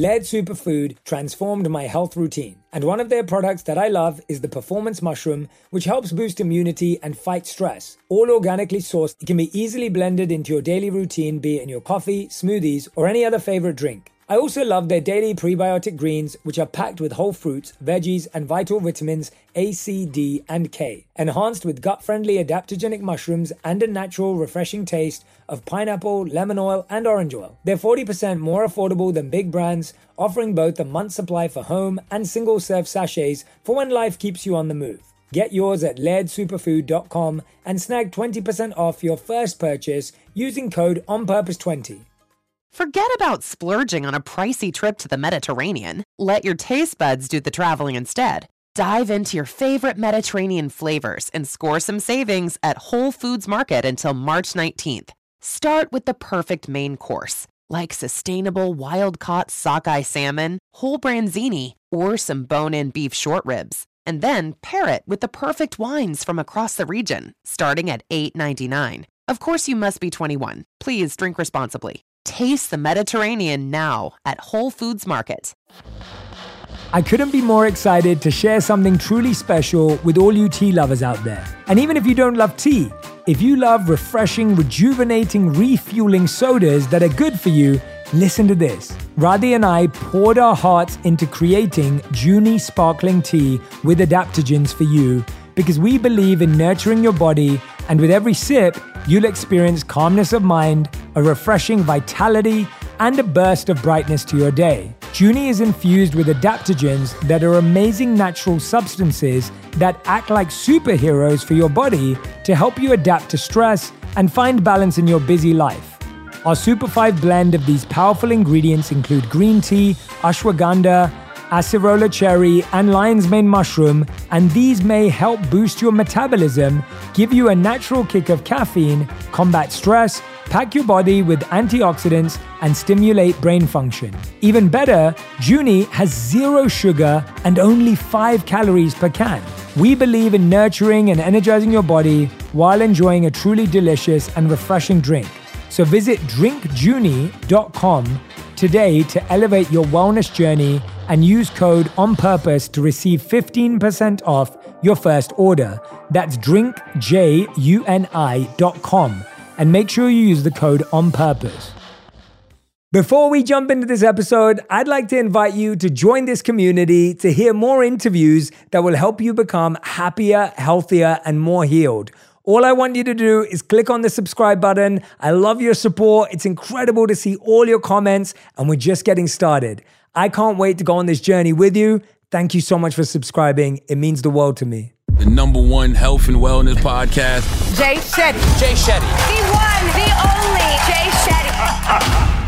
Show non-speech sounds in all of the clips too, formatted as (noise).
Laird Superfood transformed my health routine. And one of their products that I love is the Performance Mushroom, which helps boost immunity and fight stress. All organically sourced, it can be easily blended into your daily routine, be it in your coffee, smoothies, or any other favorite drink. I also love their daily prebiotic greens, which are packed with whole fruits, veggies, and vital vitamins A, C, D, and K, enhanced with gut friendly adaptogenic mushrooms and a natural, refreshing taste of pineapple, lemon oil, and orange oil. They're 40% more affordable than big brands, offering both a month supply for home and single serve sachets for when life keeps you on the move. Get yours at lairdsuperfood.com and snag 20% off your first purchase using code ONPURPOSE20. Forget about splurging on a pricey trip to the Mediterranean. Let your taste buds do the traveling instead. Dive into your favorite Mediterranean flavors and score some savings at Whole Foods Market until March 19th. Start with the perfect main course, like sustainable wild caught sockeye salmon, whole branzini, or some bone in beef short ribs. And then pair it with the perfect wines from across the region, starting at $8.99. Of course, you must be 21. Please drink responsibly. Taste the Mediterranean now at Whole Foods Market. I couldn't be more excited to share something truly special with all you tea lovers out there. And even if you don't love tea, if you love refreshing, rejuvenating, refueling sodas that are good for you, listen to this. Radhi and I poured our hearts into creating Junie sparkling tea with adaptogens for you because we believe in nurturing your body, and with every sip, you'll experience calmness of mind, a refreshing vitality, and a burst of brightness to your day. Junie is infused with adaptogens that are amazing natural substances that act like superheroes for your body to help you adapt to stress and find balance in your busy life. Our Super 5 blend of these powerful ingredients include green tea, ashwagandha, acerola cherry, and lion's mane mushroom, and these may help boost your metabolism, give you a natural kick of caffeine, combat stress, pack your body with antioxidants, and stimulate brain function. Even better, Junie has zero sugar and only 5 calories per can. We believe in nurturing and energizing your body while enjoying a truly delicious and refreshing drink. So visit drinkjunie.com today to elevate your wellness journey and use code on purpose to receive 15% off your first order. That's drinkjunie.com and make sure you use the code on purpose. Before we jump into this episode, I'd like to invite you to join this community to hear more interviews that will help you become happier, healthier, and more healed. All I want you to do is click on the subscribe button. I love your support. It's incredible to see all your comments, and we're just getting started. I can't wait to go on this journey with you. Thank you so much for subscribing. It means the world to me. The number one health and wellness podcast. Jay Shetty. Jay Shetty. The one, the only Jay Shetty. (laughs)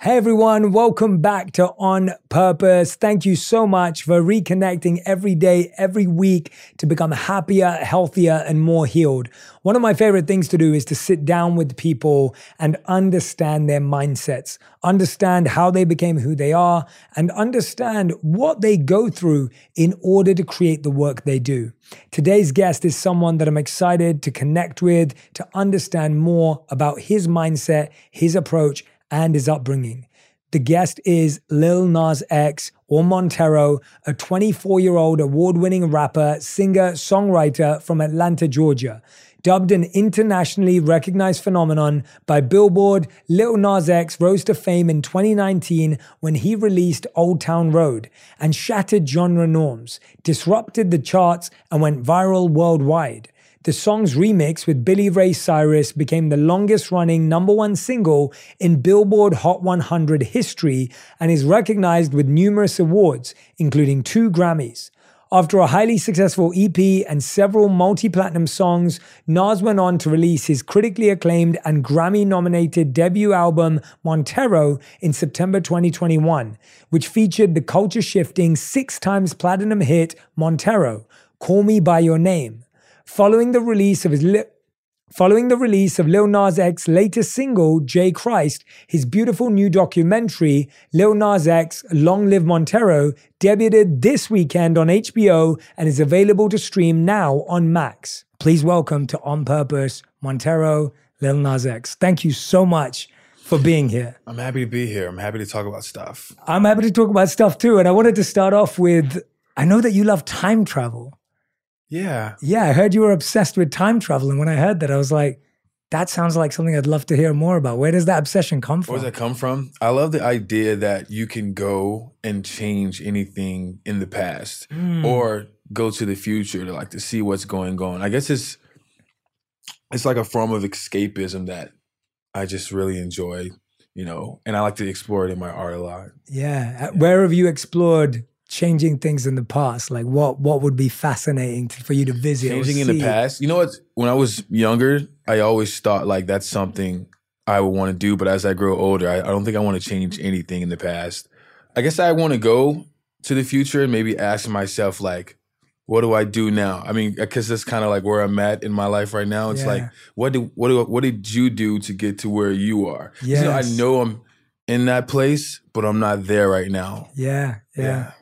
Hey everyone, welcome back to On Purpose. Thank you so much for reconnecting every day, every week to become happier, healthier, and more healed. One of my favorite things to do is to sit down with people and understand their mindsets, understand how they became who they are, and understand what they go through in order to create the work they do. Today's guest is someone that I'm excited to connect with, to understand more about his mindset, his approach, and his upbringing. The guest is Lil Nas X or Montero, a 24 year old award winning rapper, singer, songwriter from Atlanta, Georgia. Dubbed an internationally recognized phenomenon by Billboard, Lil Nas X rose to fame in 2019 when he released Old Town Road and shattered genre norms, disrupted the charts, and went viral worldwide. The song's remix with Billy Ray Cyrus became the longest running number one single in Billboard Hot 100 history and is recognized with numerous awards, including two Grammys. After a highly successful EP and several multi platinum songs, Nas went on to release his critically acclaimed and Grammy nominated debut album, Montero, in September 2021, which featured the culture shifting six times platinum hit, Montero, Call Me By Your Name. Following the release of his li- Following the release of Lil Nas X's latest single, J Christ, his beautiful new documentary, Lil Nas X Long Live Montero, debuted this weekend on HBO and is available to stream now on Max. Please welcome to On Purpose, Montero, Lil Nas X. Thank you so much for being here. I'm happy to be here. I'm happy to talk about stuff. I'm happy to talk about stuff too. And I wanted to start off with I know that you love time travel. Yeah. Yeah, I heard you were obsessed with time travel. And when I heard that, I was like, that sounds like something I'd love to hear more about. Where does that obsession come from? Where does that come from? I love the idea that you can go and change anything in the past Mm. or go to the future to like to see what's going on. I guess it's it's like a form of escapism that I just really enjoy, you know, and I like to explore it in my art a lot. Yeah. Uh, Where have you explored changing things in the past? Like what what would be fascinating to, for you to visit? Changing in the past. You know what? When I was younger, I always thought like that's something I would want to do. But as I grow older, I, I don't think I want to change anything in the past. I guess I want to go to the future and maybe ask myself like, what do I do now? I mean, uh, because that's kind of like where I'm at in my life right now. It's like, what do what do, what did you do to get to where you are? 'Cause, you know, I know I'm in that place, but I'm not there right now. Yeah, yeah.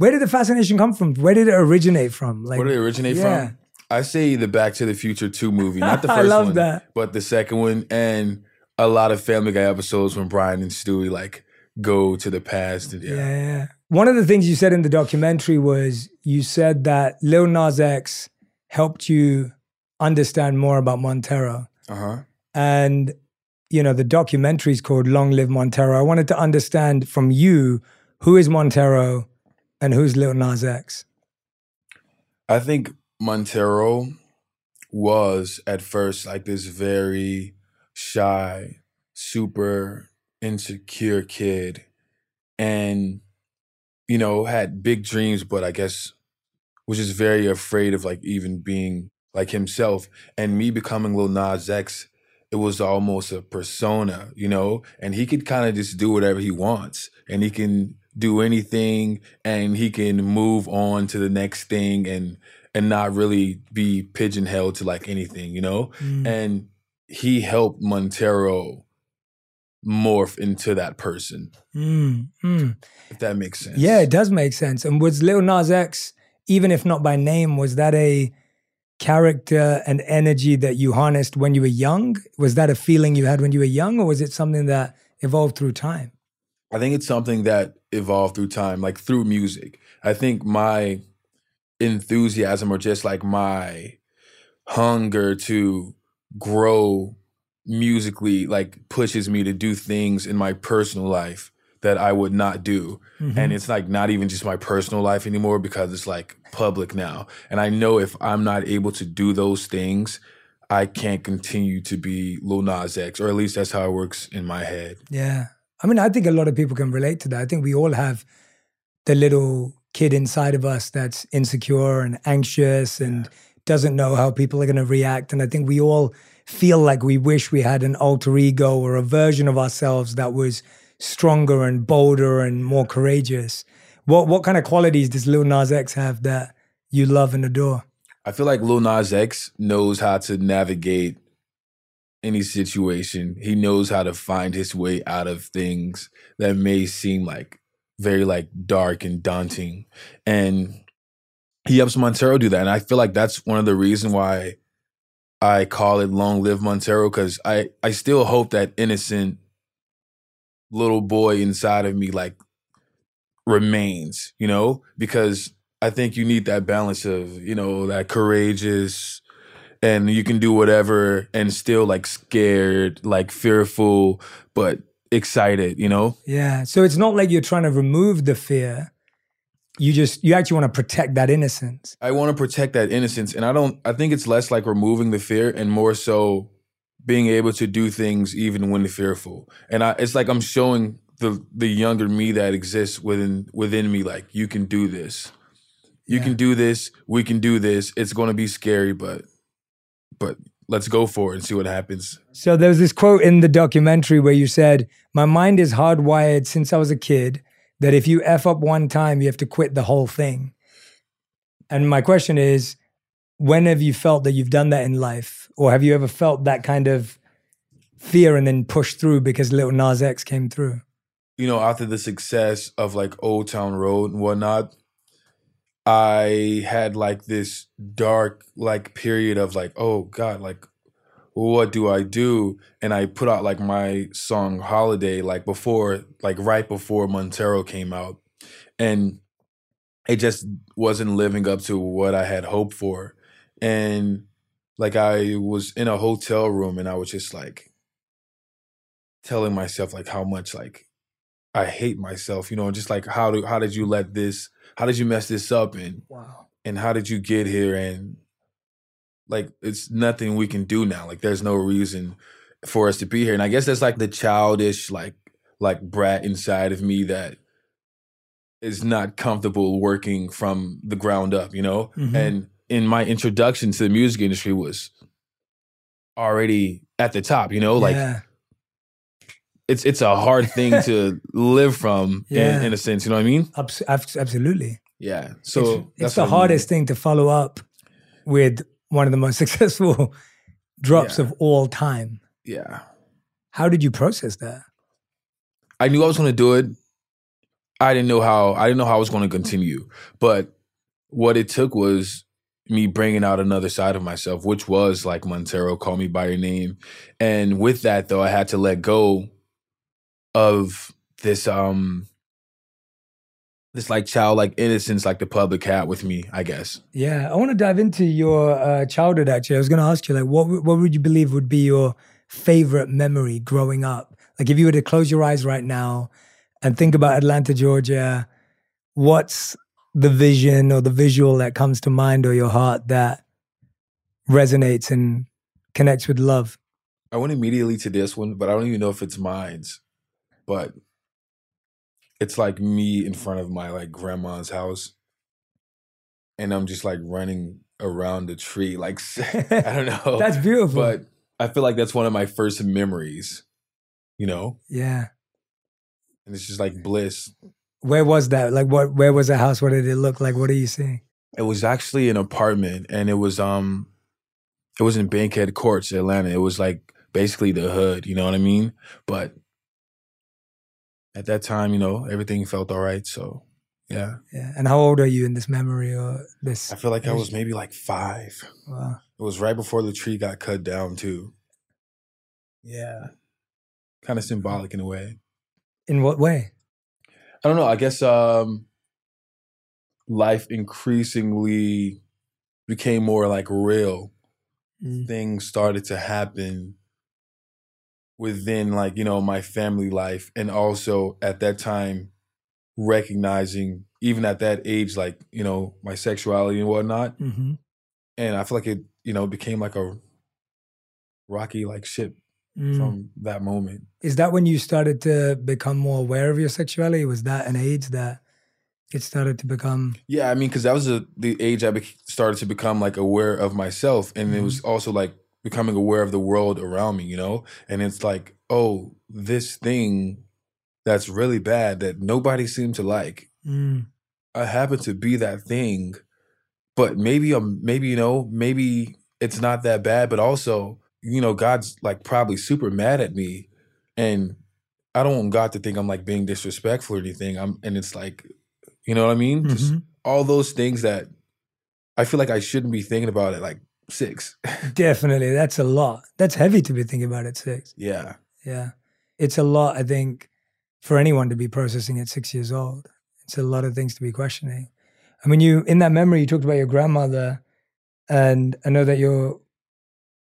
Where did the fascination come from? Where did it originate from? Like Where did it originate yeah. from? I say the Back to the Future 2 movie, not the (laughs) first I love one, that. but the second one, and a lot of Family Guy episodes when Brian and Stewie like go to the past. And, yeah. Yeah, yeah. One of the things you said in the documentary was you said that Lil Nas X helped you understand more about Montero. Uh huh. And, you know, the documentary is called Long Live Montero. I wanted to understand from you who is Montero and who's Lil Nas X. I think Montero was at first like this very shy, super insecure kid, and you know had big dreams, but I guess was just very afraid of like even being like himself. And me becoming Lil Nas X, it was almost a persona, you know. And he could kind of just do whatever he wants, and he can do anything, and he can move on to the next thing, and and not really be pigeonholed to like anything, you know. Mm. And he helped Montero morph into that person, Mm, mm. if that makes sense. Yeah, it does make sense. And was Lil Nas X, even if not by name, was that a character and energy that you harnessed when you were young? Was that a feeling you had when you were young, or was it something that evolved through time? I think it's something that evolved through time, like through music. I think my enthusiasm or just like my hunger to grow musically like pushes me to do things in my personal life that I would not do. Mm-hmm. And it's like not even just my personal life anymore because it's like public now. And I know if I'm not able to do those things, I can't continue to be Lil Nas X, or at least that's how it works in my head. Yeah. I mean, I think a lot of people can relate to that. I think we all have the little kid inside of us that's insecure and anxious and doesn't know how people are going to react. And I think we all feel like we wish we had an alter ego or a version of ourselves that was stronger and bolder and more courageous. What what kind of qualities does Lil Nas X have that you love and adore? I feel like Lil Nas X knows how to navigate any situation. He knows how to find his way out of things that may seem like very like dark and daunting. And he helps Montero do that. And I feel like that's one of the reasons why I call it Long Live Montero, because I, I still hope that innocent little boy inside of me like remains, you know, because I think you need that balance of, you know, that courageous and you can do whatever and still like scared, like fearful, but excited, you know? Yeah. So it's not like you're trying to remove the fear. You just you actually want to protect that innocence. I want to protect that innocence. And I don't, I think it's less like removing the fear and more so being able to do things even when fearful. And I, it's like I'm showing the the younger me that exists within within me, like you can do this. You Yeah. can do this. We can do this. It's going to be scary, but but let's go for it and see what happens. So there was this quote in the documentary where you said, "My mind is hardwired since I was a kid that if you f up one time, you have to quit the whole thing." And my question is, when have you felt that you've done that in life, or have you ever felt that kind of fear and then pushed through because Little Nas X came through? you know, after the success of like Old Town Road and whatnot, I had like this dark like period of like, oh God, like what do I do? And I put out like my song Holiday, like before, like right before Montero came out. And it just wasn't living up to what I had hoped for. And like I was in a hotel room and I was just like telling myself like how much like I hate myself, you know, just like how do how did you let this how did you mess this up and Wow. and how did you get here and like it's nothing we can do now like there's no reason for us to be here and i guess that's like the childish like like brat inside of me that is not comfortable working from the ground up you know Mhm. and in my introduction to the music industry was already at the top you know like yeah. It's it's a hard thing to live from (laughs) Yeah. in, in a sense you know what i mean Abs- abs- absolutely. yeah so it's, it's the I mean. hardest thing to follow up with one of the most (laughs) successful drops Yeah. of all time. yeah How did you process that? I knew I was going to do it. I didn't know how. I didn't know how I was going to continue. But what it took was me bringing out another side of myself, which was like Montero, call me by your name. And with that, though, I had to let go of this, um, this like child like innocence, like the public had with me. I guess. Yeah, I want to dive into your uh, childhood. Actually, I was going to ask you, like, what what would you believe would be your favorite memory growing up? Like, if you were to close your eyes right now and think about Atlanta, Georgia, what's the vision or the visual that comes to mind or your heart that resonates and connects with love? I went immediately to this one, but I don't even know if it's mine's. But it's like me in front of my like grandma's house, and I'm just like running around the tree, like (laughs) I don't (laughs) know. That's beautiful. but I feel like that's one of my first memories, you know, yeah. and it's just like bliss. Where was that? Like, what? Where was the house? What did it look like? What are you seeing? It was actually an apartment, and it was um, it was in Bankhead Courts, Atlanta. It was like basically the hood, you know what I mean? But at that time, you know, everything felt all right. So yeah, Yeah. And how old are you in this memory or this? I feel like I was maybe like five. Wow. It was right before the tree got cut down too. Yeah. Kind of symbolic in a way. In what way? I don't know. I guess um life increasingly became more like real. Mm. Things started to happen within like, you know, my family life and also at that time recognizing even at that age like, you know, my sexuality and whatnot. hmm And I feel like it, you know, became like a rocky like ship Mm. from that moment. Is that when you started to become more aware of your sexuality? Was that an age that it started to become? Yeah, I mean, because that was a, the age I bec started to become like aware of myself, and it was also like becoming aware of the world around me, you know. And it's like, oh, this thing that's really bad that nobody seemed to like. Mm. I happen to be that thing, but maybe I'm maybe you know maybe it's not that bad, but also you know God's like probably super mad at me, and I don't want God to think I'm like being disrespectful or anything. I'm and it's like, you know what I mean? Just Mhm. all those things that I feel like I shouldn't be thinking about it like six. Definitely. That's a lot. That's heavy to be thinking about at six. yeah, Yeah. It's a lot, I think, for anyone to be processing at six years old. It's a lot of things to be questioning. I mean, you, in that memory, you talked about your grandmother. And I know that your,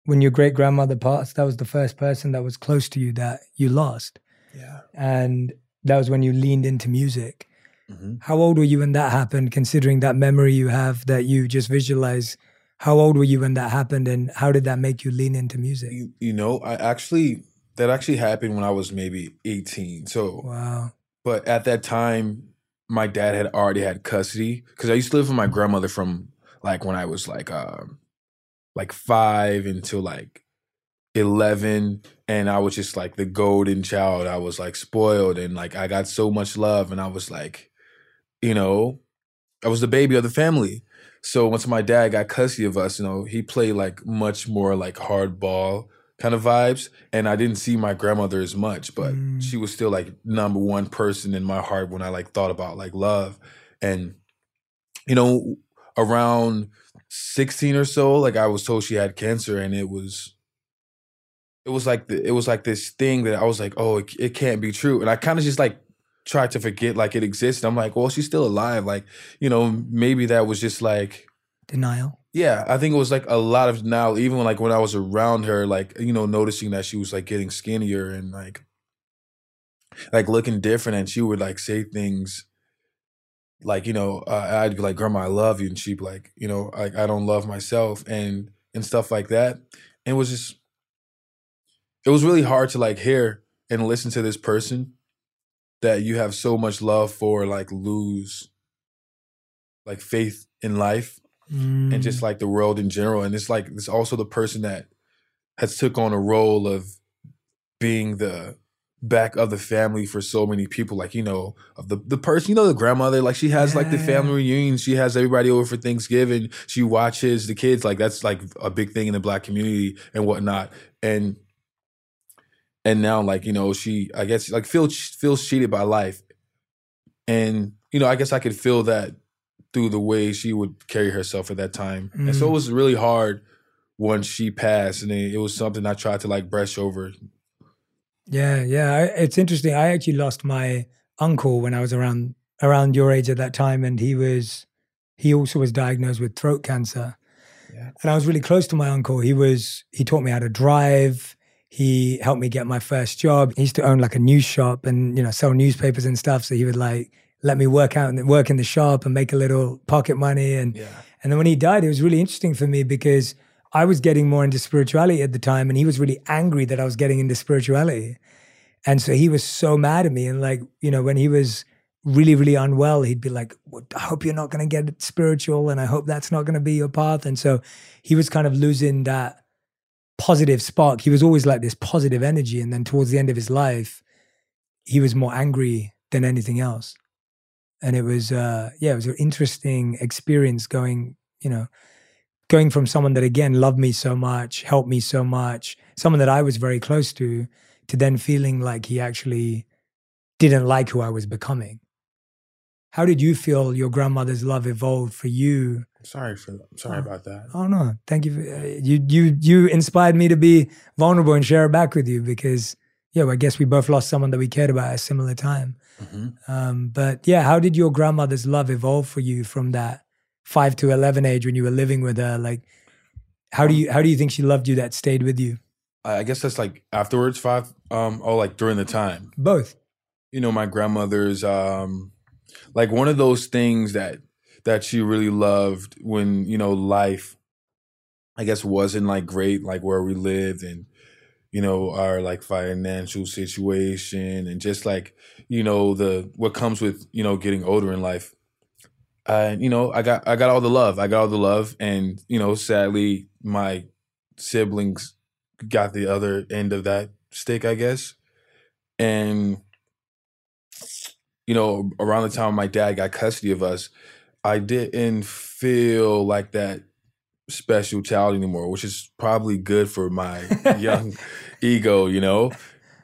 when your great grandmother passed, that was the first person that was close to you that you lost. yeah. And that was when you leaned into music. hmm How old were you when that happened, considering that memory you have that you just visualize? How old were you when that happened, and how did that make you lean into music? You, you know, I actually that actually happened when I was maybe 18. So Wow. but at that time my dad had already had custody because i used to live with my grandmother from like when i was like um like five until like 11 and i was just like the golden child i was like spoiled and like i got so much love and i was like you know i was the baby of the family so once my dad got custody of us you know he played like much more like hardball kind of vibes and i didn't see my grandmother as much but Mm. she was still like number one person in my heart when i like thought about like love and you know around 16 or so like i was told she had cancer and it was it was like the, it was like this thing that I was like, oh, it, it can't be true, and I kind of just like tried to forget like it exists. I'm like, well, she's still alive. Like, you know, maybe that was just like Denial. yeah, I think it was like a lot of denial. even like when I was around her, like, you know, noticing that she was like getting skinnier and like like looking different and she would like say things like, you know, uh, I'd be like, Grandma, I love you, and she'd be like, you know, like I don't love myself and and stuff like that. And it was just it was really hard to like hear and listen to this person that you have so much love for like lose like faith in life and Mm. just like the world in general. And it's like it's also the person that has took on a role of being the back of the family for so many people. Like you know, of the the person, you know, the grandmother. Like she has like the family reunion. She has everybody over for Thanksgiving. She watches the kids. Like that's like a big thing in the black community and whatnot. And and now like you know she I guess like feels feels cheated by life. And you know I guess I could feel that through the way she would carry herself at that time. And so it Mm. was really hard once she passed, and it, it was something I tried to like brush over. Yeah, yeah. It's interesting. I actually lost my uncle when I was around around your age at that time, and he was he also was diagnosed with throat cancer. Yeah. And I was really close to my uncle. He was he taught me how to drive. He helped me get my first job. He used to own like a news shop and you know sell newspapers and stuff. So he would like let me work out and work in the shop and make a little pocket money. And Yeah, and then when he died, it was really interesting for me because I was getting more into spirituality at the time, and he was really angry that I was getting into spirituality. And so he was so mad at me. And like, you know, when he was really, really unwell, he'd be like, well, I hope you're not going to get spiritual, and I hope that's not going to be your path. And so he was kind of losing that positive spark. He was always like this positive energy. And then towards the end of his life, he was more angry than anything else. And it was, uh, yeah, it was an interesting experience going, you know, going from someone that again loved me so much, helped me so much, someone that I was very close to, to then feeling like he actually didn't like who I was becoming. How did you feel your grandmother's love evolved for you? Sorry for I'm sorry about that. Oh no, thank you. For, uh, you you you inspired me to be vulnerable and share it back with you because yeah, well, I guess we both lost someone that we cared about at a similar time. Mhm. Um, but yeah, how did your grandmother's love evolve for you from that five to eleven age when you were living with her? Like, how do you how do you think she loved you that stayed with you? I I guess that's like afterwards five. Um, oh, like during the time. Both. you know my grandmother's um like one of those things that that she really loved when you know life i guess wasn't like great like where we lived and you know our like financial situation and just like you know the what comes with you know getting older in life. And you know i got i got all the love. I got all the love and you know sadly my siblings got the other end of that stick i guess. And you know, around the time my dad got custody of us, I didn't feel like that special child anymore, which is probably good for my (laughs) young ego, you know,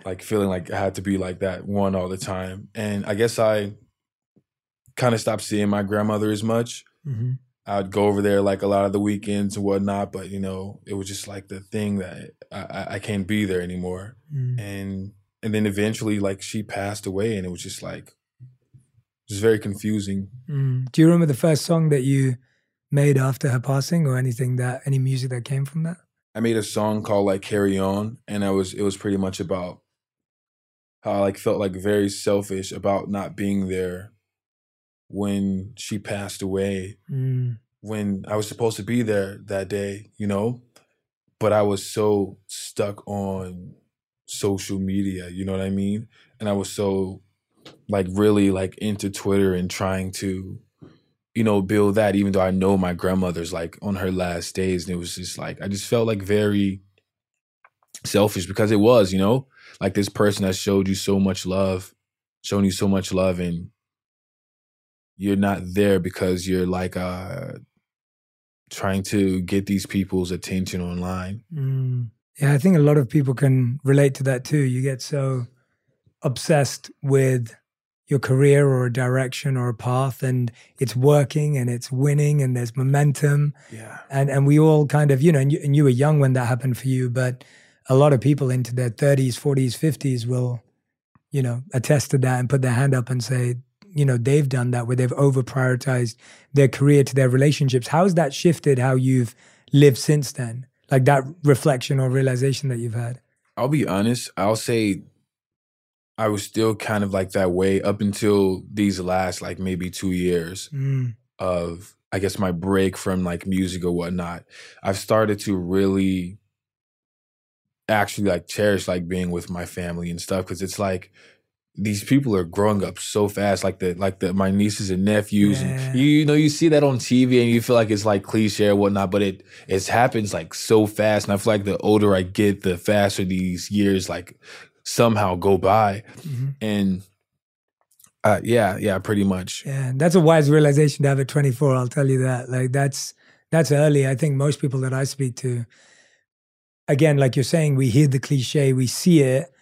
like feeling like I had to be like that one all the time. And I guess I kind of stopped seeing my grandmother as much. Mm-hmm. I'd go over there like a lot of the weekends and whatnot, but you know, it was just like the thing that I, I, can't be there anymore. Mm. And and then eventually, like she passed away, and it was just like just very confusing. Mm. Do you remember the first song that you made after her passing, or anything that any music that came from that? I made a song called like "Carry On," and I was it was pretty much about how I like felt like very selfish about not being there when she passed away. Mm. When I was supposed to be there that day, you know, but I was so stuck on social media. You know what I mean? And I was so like really like into Twitter and trying to you know, build that, even though I know my grandmother's like on her last days. And it was just like, I just felt like very selfish because it was, you know, like this person that showed you so much love, showing you so much love, and you're not there because you're like, uh, trying to get these people's attention online. Mm. Yeah, I think a lot of people can relate to that too. You get so obsessed with your career or a direction or a path and it's working and it's winning and there's momentum Yeah. and and we all kind of you know and you, and you were young when that happened for you but a lot of people into their 30s, 40s, 50s will, you know, attest to that and put their hand up and say, you know, they've done that where they've over prioritized their career to their relationships. How's that shifted how you've lived since then? Like that reflection or realization that you've had? I'll be honest. I'll say I was still kind of like that way up until these last like maybe two years Mm. of I guess my break from like music or whatnot. I've started to really actually like cherish like being with my family and stuff because it's like these people are growing up so fast like the like the my nieces and nephews Yeah. and you, you know you see that on tv and you feel like it's like cliche or whatnot but it it happens like so fast and i feel like the older i get the faster these years like somehow go by Mhm. and uh yeah yeah pretty much Yeah, that's a wise realization to have at 24. I'll tell you that. Like that's that's early. I think most people that I speak to, again, like you're saying, we hear the cliche, we see it,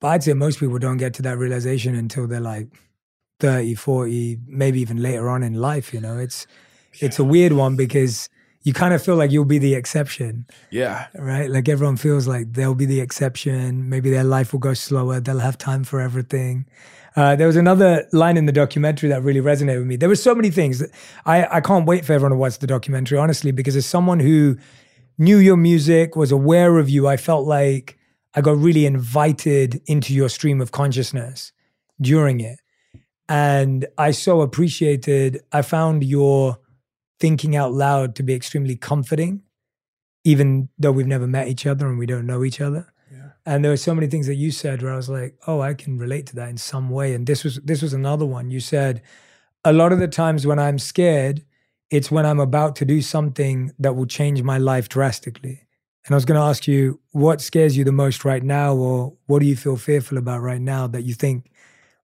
but I'd say most people don't get to that realization until they're like 30, 40, maybe even later on in life. You know, it's it's a weird one because you kind of feel like you'll be the exception, yeah right? Like everyone feels like they'll be the exception. Maybe their life will go slower. They'll have time for everything. Uh, there was another line in the documentary that really resonated with me. There were so many things. that- I, I can't wait for everyone to watch the documentary, honestly, because as someone who knew your music, was aware of you, I felt like I got really invited into your stream of consciousness during it. And I so appreciated, I found your thinking out loud to be extremely comforting, even though we've never met each other and we don't know each other. And there were so many things that you said where I was like, oh, I can relate to that in some way. And this was this was another one. You said a lot of the times when I'm scared, it's when I'm about to do something that will change my life drastically. And I was going to ask you, what scares you the most right now, or what do you feel fearful about right now that you think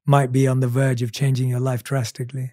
might be on the verge of changing your life drastically?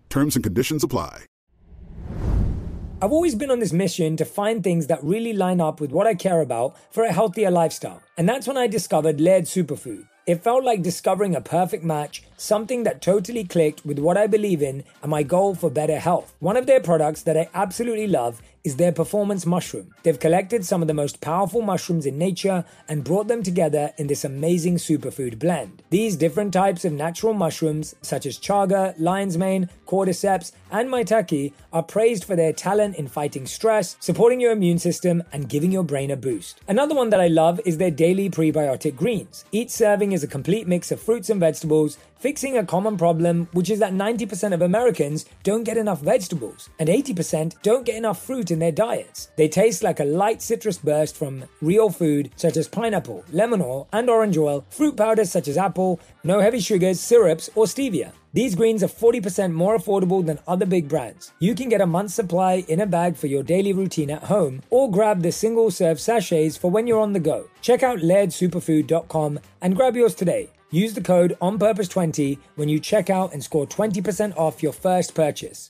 Terms and conditions apply. I've always been on this mission to find things that really line up with what I care about for a healthier lifestyle. And that's when I discovered Laird Superfood. It felt like discovering a perfect match, something that totally clicked with what I believe in and my goal for better health. One of their products that I absolutely love is their performance mushroom. They've collected some of the most powerful mushrooms in nature and brought them together in this amazing superfood blend. These different types of natural mushrooms, such as chaga, lion's mane, cordyceps, and maitake, are praised for their talent in fighting stress, supporting your immune system, and giving your brain a boost. Another one that I love is their daily prebiotic greens. Each serving is a complete mix of fruits and vegetables, fixing a common problem, which is that 90% of Americans don't get enough vegetables and 80% don't get enough fruit in their diets. They taste like a light citrus burst from real food such as pineapple, lemon oil, and orange oil, fruit powders such as apple, no heavy sugars, syrups, or stevia. These greens are 40% more affordable than other big brands. You can get a month's supply in a bag for your daily routine at home or grab the single serve sachets for when you're on the go. Check out lairdsuperfood.com and grab yours today. Use the code ONPURPOSE20 when you check out and score 20% off your first purchase.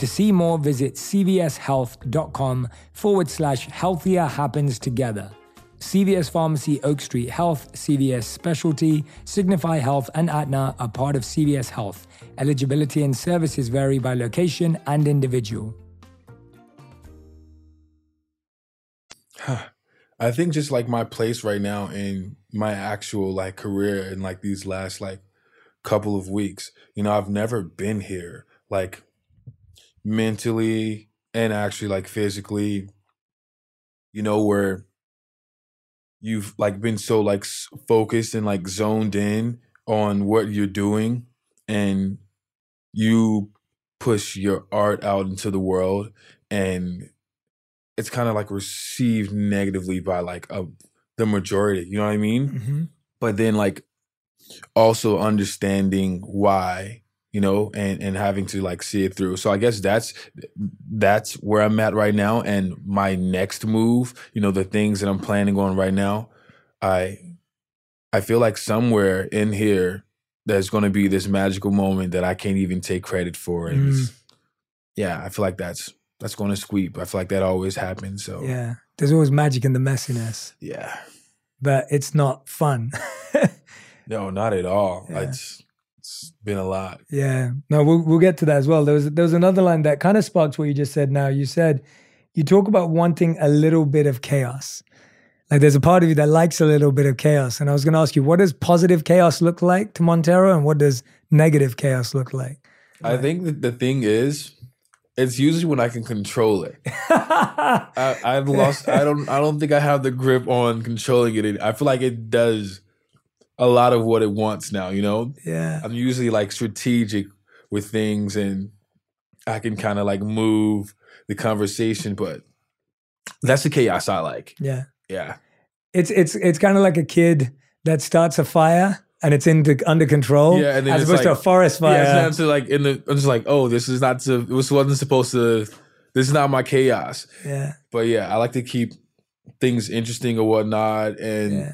To see more, visit cvshealth.com forward slash healthier happens together. CVS Pharmacy, Oak Street Health, CVS Specialty, Signify Health, and Aetna are part of CVS Health. Eligibility and services vary by location and individual. (sighs) I think just like my place right now in my actual like career in like these last like couple of weeks, you know, I've never been here like mentally and actually like physically, you know, where you've like been so like focused and like zoned in on what you're doing and you push your art out into the world and it's kind of like received negatively by like a, the majority you know what i mean Mm-hmm. but then like also understanding why you know and and having to like see it through. So i guess that's that's where i'm at right now. And my next move you know the things that i'm planning on right now i i feel like somewhere in here there's going to be this magical moment that i can't even take credit for. And it's, mm. yeah i feel like that's that's going to sweep i feel like that always happens so. Yeah. There's always magic in the messiness, yeah. But it's not fun. (laughs) no not at all. Yeah. it's it's been a lot Yeah. No, we'll we'll get to that as well. There was there was another line that kind of sparks what you just said now. You said you talk about wanting a little bit of chaos. Like there's a part of you that likes a little bit of chaos. And I was gonna ask you, what does positive chaos look like to Montero and what does negative chaos look like? I think that the thing is, it's usually when I can control it. (laughs) I, I've lost. I don't. I don't think I have the grip on controlling it. I feel like it does a lot of what it wants now. You know, yeah. I'm usually like strategic with things, and I can kind of like move the conversation. But that's the chaos I like. Yeah. Yeah, It's it's it's kind of like a kid that starts a fire and it's into under control. Yeah, and then as it's opposed to a forest fire. yeah. It's not to like in the. I'm just like, oh, this is not to. This wasn't supposed to. This is not my chaos. yeah. but yeah, I like to keep things interesting or whatnot, and Yeah.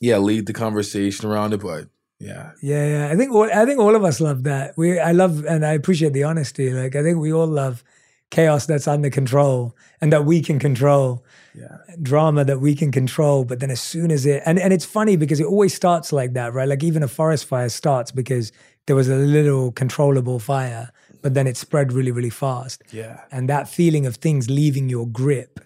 Yeah, lead the conversation around it. But yeah, Yeah, yeah. I think all, I think all of us love that. We I love and I appreciate the honesty. Like I think we all love chaos that's under control and that we can control. yeah, Drama that we can control, but then as soon as it and, and it's funny because it always starts like that, right? Like even a forest fire starts because there was a little controllable fire, but then it spread really, really fast. yeah, And that feeling of things leaving your grip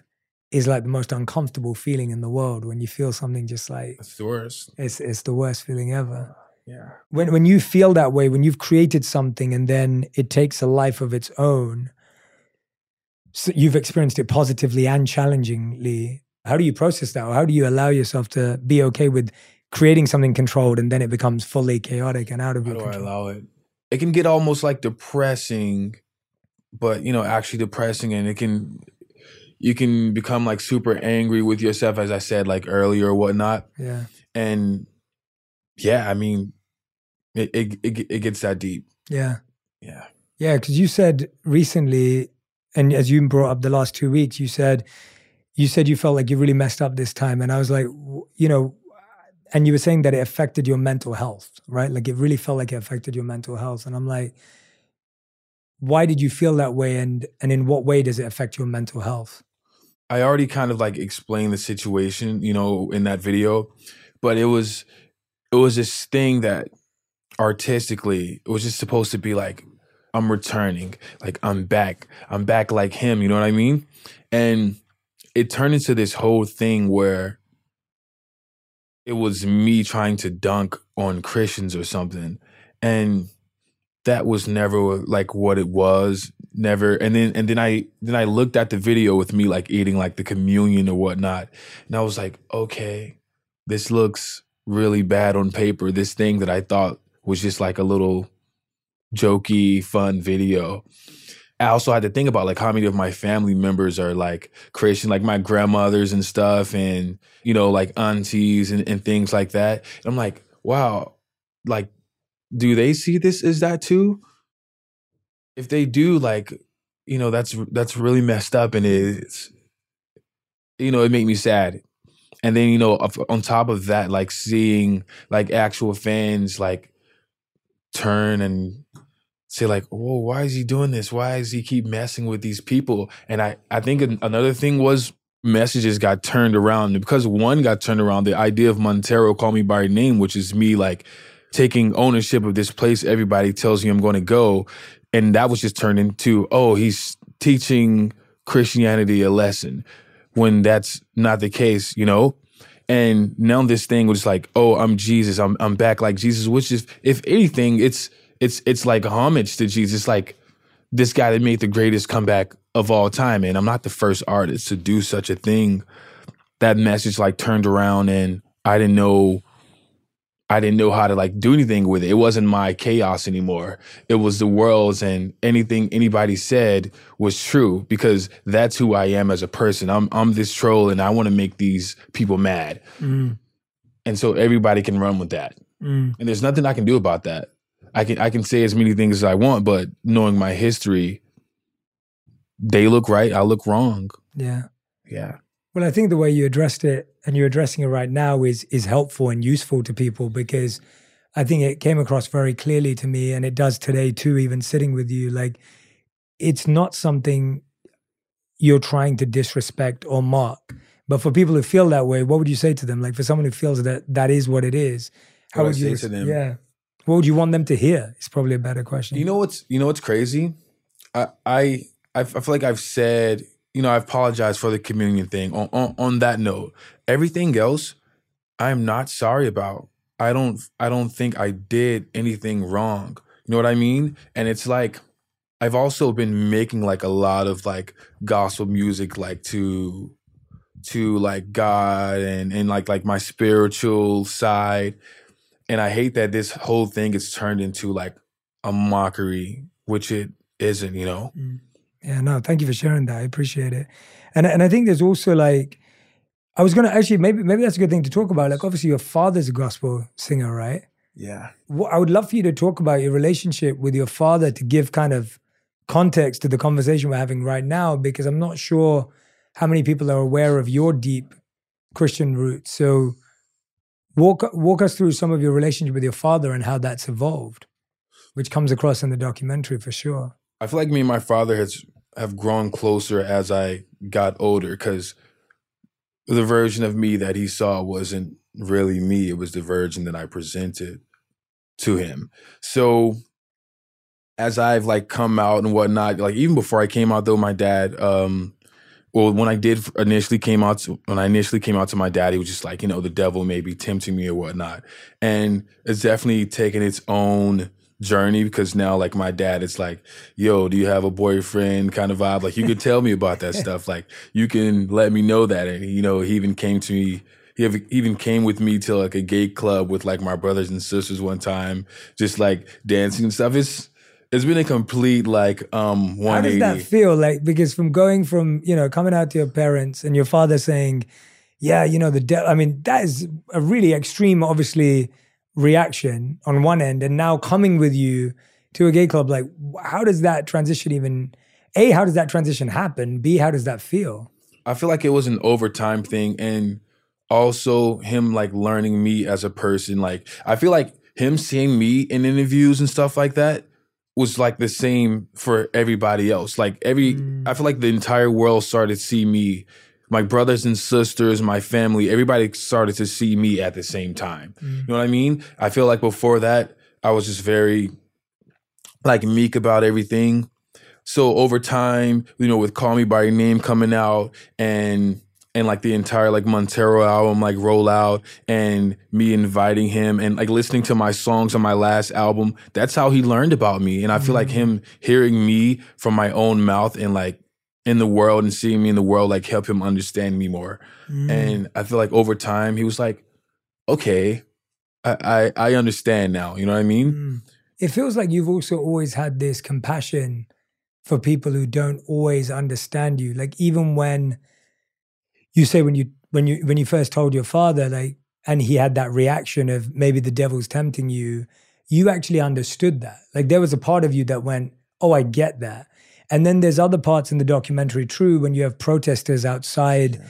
is like the most uncomfortable feeling in the world when you feel something just like it's the worst. it's it's the worst feeling ever Yeah, when when you feel that way, when you've created something and then it takes a life of its own, so you've experienced it positively and challengingly. How do you process that? Or how do you allow yourself to be okay with creating something controlled and then it becomes fully chaotic and out of how your do I control? allow it? It can get almost like depressing, but you know, actually depressing, and it can. You can become like super angry with yourself, as I said like earlier or whatnot, Yeah, and yeah, I mean, it it it, it gets that deep. yeah, Yeah, yeah. Because you said recently, and as you brought up the last two weeks, you said you said you felt like you really messed up this time, and I was like, you know, and you were saying that it affected your mental health, right? Like it really felt like it affected your mental health, and I'm like, why did you feel that way, and and in what way does it affect your mental health? I already kind of like explained the situation, you know, in that video, but it was it was this thing that artistically it was just supposed to be like I'm returning, like I'm back, I'm back like him, you know what I mean? And it turned into this whole thing where it was me trying to dunk on Christians or something. And that was never like what it was never and then and then i then i looked at the video with me like eating like the communion or whatnot and i was like okay this looks really bad on paper. This thing that i thought was just like a little jokey fun video. I also had to think about like how many of my family members are like christian like my grandmothers and stuff and you know like aunties and, and things like that and i'm like wow like do they see this as that too? If they do like you know that's that's really messed up and it's you know it made me sad. And then you know on top of that like seeing like actual fans like turn and say like whoa why is he doing this? Why is he keep messing with these people? And i i think another thing was messages got turned around. Because one got turned around, the idea of Montero call me by name, which is me like taking ownership of this place everybody tells you I'm going to go. And that was just turned into, oh, he's teaching Christianity a lesson when that's not the case, you know? And now this thing was like, oh, I'm Jesus. I'm I'm back like Jesus, which is if anything, it's it's it's like homage to Jesus. Like this guy that made the greatest comeback of all time. And I'm not the first artist to do such a thing. That message like turned around and I didn't know I didn't know how to like do anything with it. It wasn't my chaos anymore. It was the world's and anything anybody said was true because that's who I am as a person. I'm I'm this troll and I want to make these people mad. Mm, And so everybody can run with that. mm, And there's nothing I can do about that. I can I can say as many things as I want, but knowing my history, they look right, I look wrong. yeah. Yeah. Well, I think the way you addressed it and you're addressing it right now is is helpful and useful to people because I think it came across very clearly to me and it does today too, even sitting with you. Like it's not something you're trying to disrespect or mock. But for people who feel that way, what would you say to them? Like for someone who feels that that is what it is, how What I would you say to them? Yeah. What would you want them to hear? It's probably a better question. You know what's you know what's crazy? I I I feel like I've said you know I apologize for the communion thing. On on, on that note, everything else I am not sorry about. I don't I don't think I did anything wrong. You know what I mean? And it's like I've also been making like a lot of like gospel music like to to like God and and like like my spiritual side. And I hate that this whole thing is turned into like a mockery, which it isn't, you know? Mm. Yeah, no, thank you for sharing that. I appreciate it. And and I think there's also like I was gonna actually maybe maybe that's a good thing to talk about. Like obviously your father's a gospel singer, right? Yeah. What, I would love for you to talk about your relationship with your father to give kind of context to the conversation we're having right now, because I'm not sure how many people are aware of your deep Christian roots. So walk walk us through some of your relationship with your father and how that's evolved, which comes across in the documentary for sure. I feel like me and my father has have grown closer as I got older because the version of me that he saw wasn't really me. It was the version that I presented to him. So as I've like come out and whatnot, like even before I came out though, my dad, um, well, when I did initially came out to when I initially came out to my dad, he was just like, you know, the devil may be tempting me or whatnot. And it's definitely taken its own journey because now like my dad it's like yo do you have a boyfriend? kind of vibe. Like you could tell me about that (laughs) stuff. Like you can let me know that. And you know he even came to me he even came with me to like a gay club with like my brothers and sisters one time just like dancing and stuff. It's it's been a complete like um How does that feel? Like because from going from you know coming out to your parents and your father saying, "Yeah, you know the devil." I mean, that is a really extreme, obviously, reaction on one end, and now coming with you to a gay club. Like, how does that transition even? A, how does that transition happen? B, how does that feel? I feel like it was an overtime thing and also him like learning me as a person. Like I feel like him seeing me in interviews and stuff like that was like the same for everybody else. Like every mm. I feel like the entire world started to see me, my brothers and sisters, my family, everybody started to see me at the same time. You mm-hmm. know what I mean? I feel like before that I was just very like meek about everything. So over time, you know, with Call Me by Your Name coming out and and like the entire like Montero album like roll out and me inviting him and like listening to my songs on my last album, that's how he learned about me. And I feel like mm-hmm. him hearing me from my own mouth and like in the world and seeing me in the world like help him understand me more. And I feel like over time he was like, okay, I, I I understand now. You know what I mean? Mm. It feels like you've also always had this compassion for people who don't always understand you. Like even when you say when you when you when you first told your father, like, and he had that reaction of maybe the devil's tempting you, you actually understood that. Like there was a part of you that went, Oh, I get that. And then there's other parts in the documentary, true, when you have protesters outside.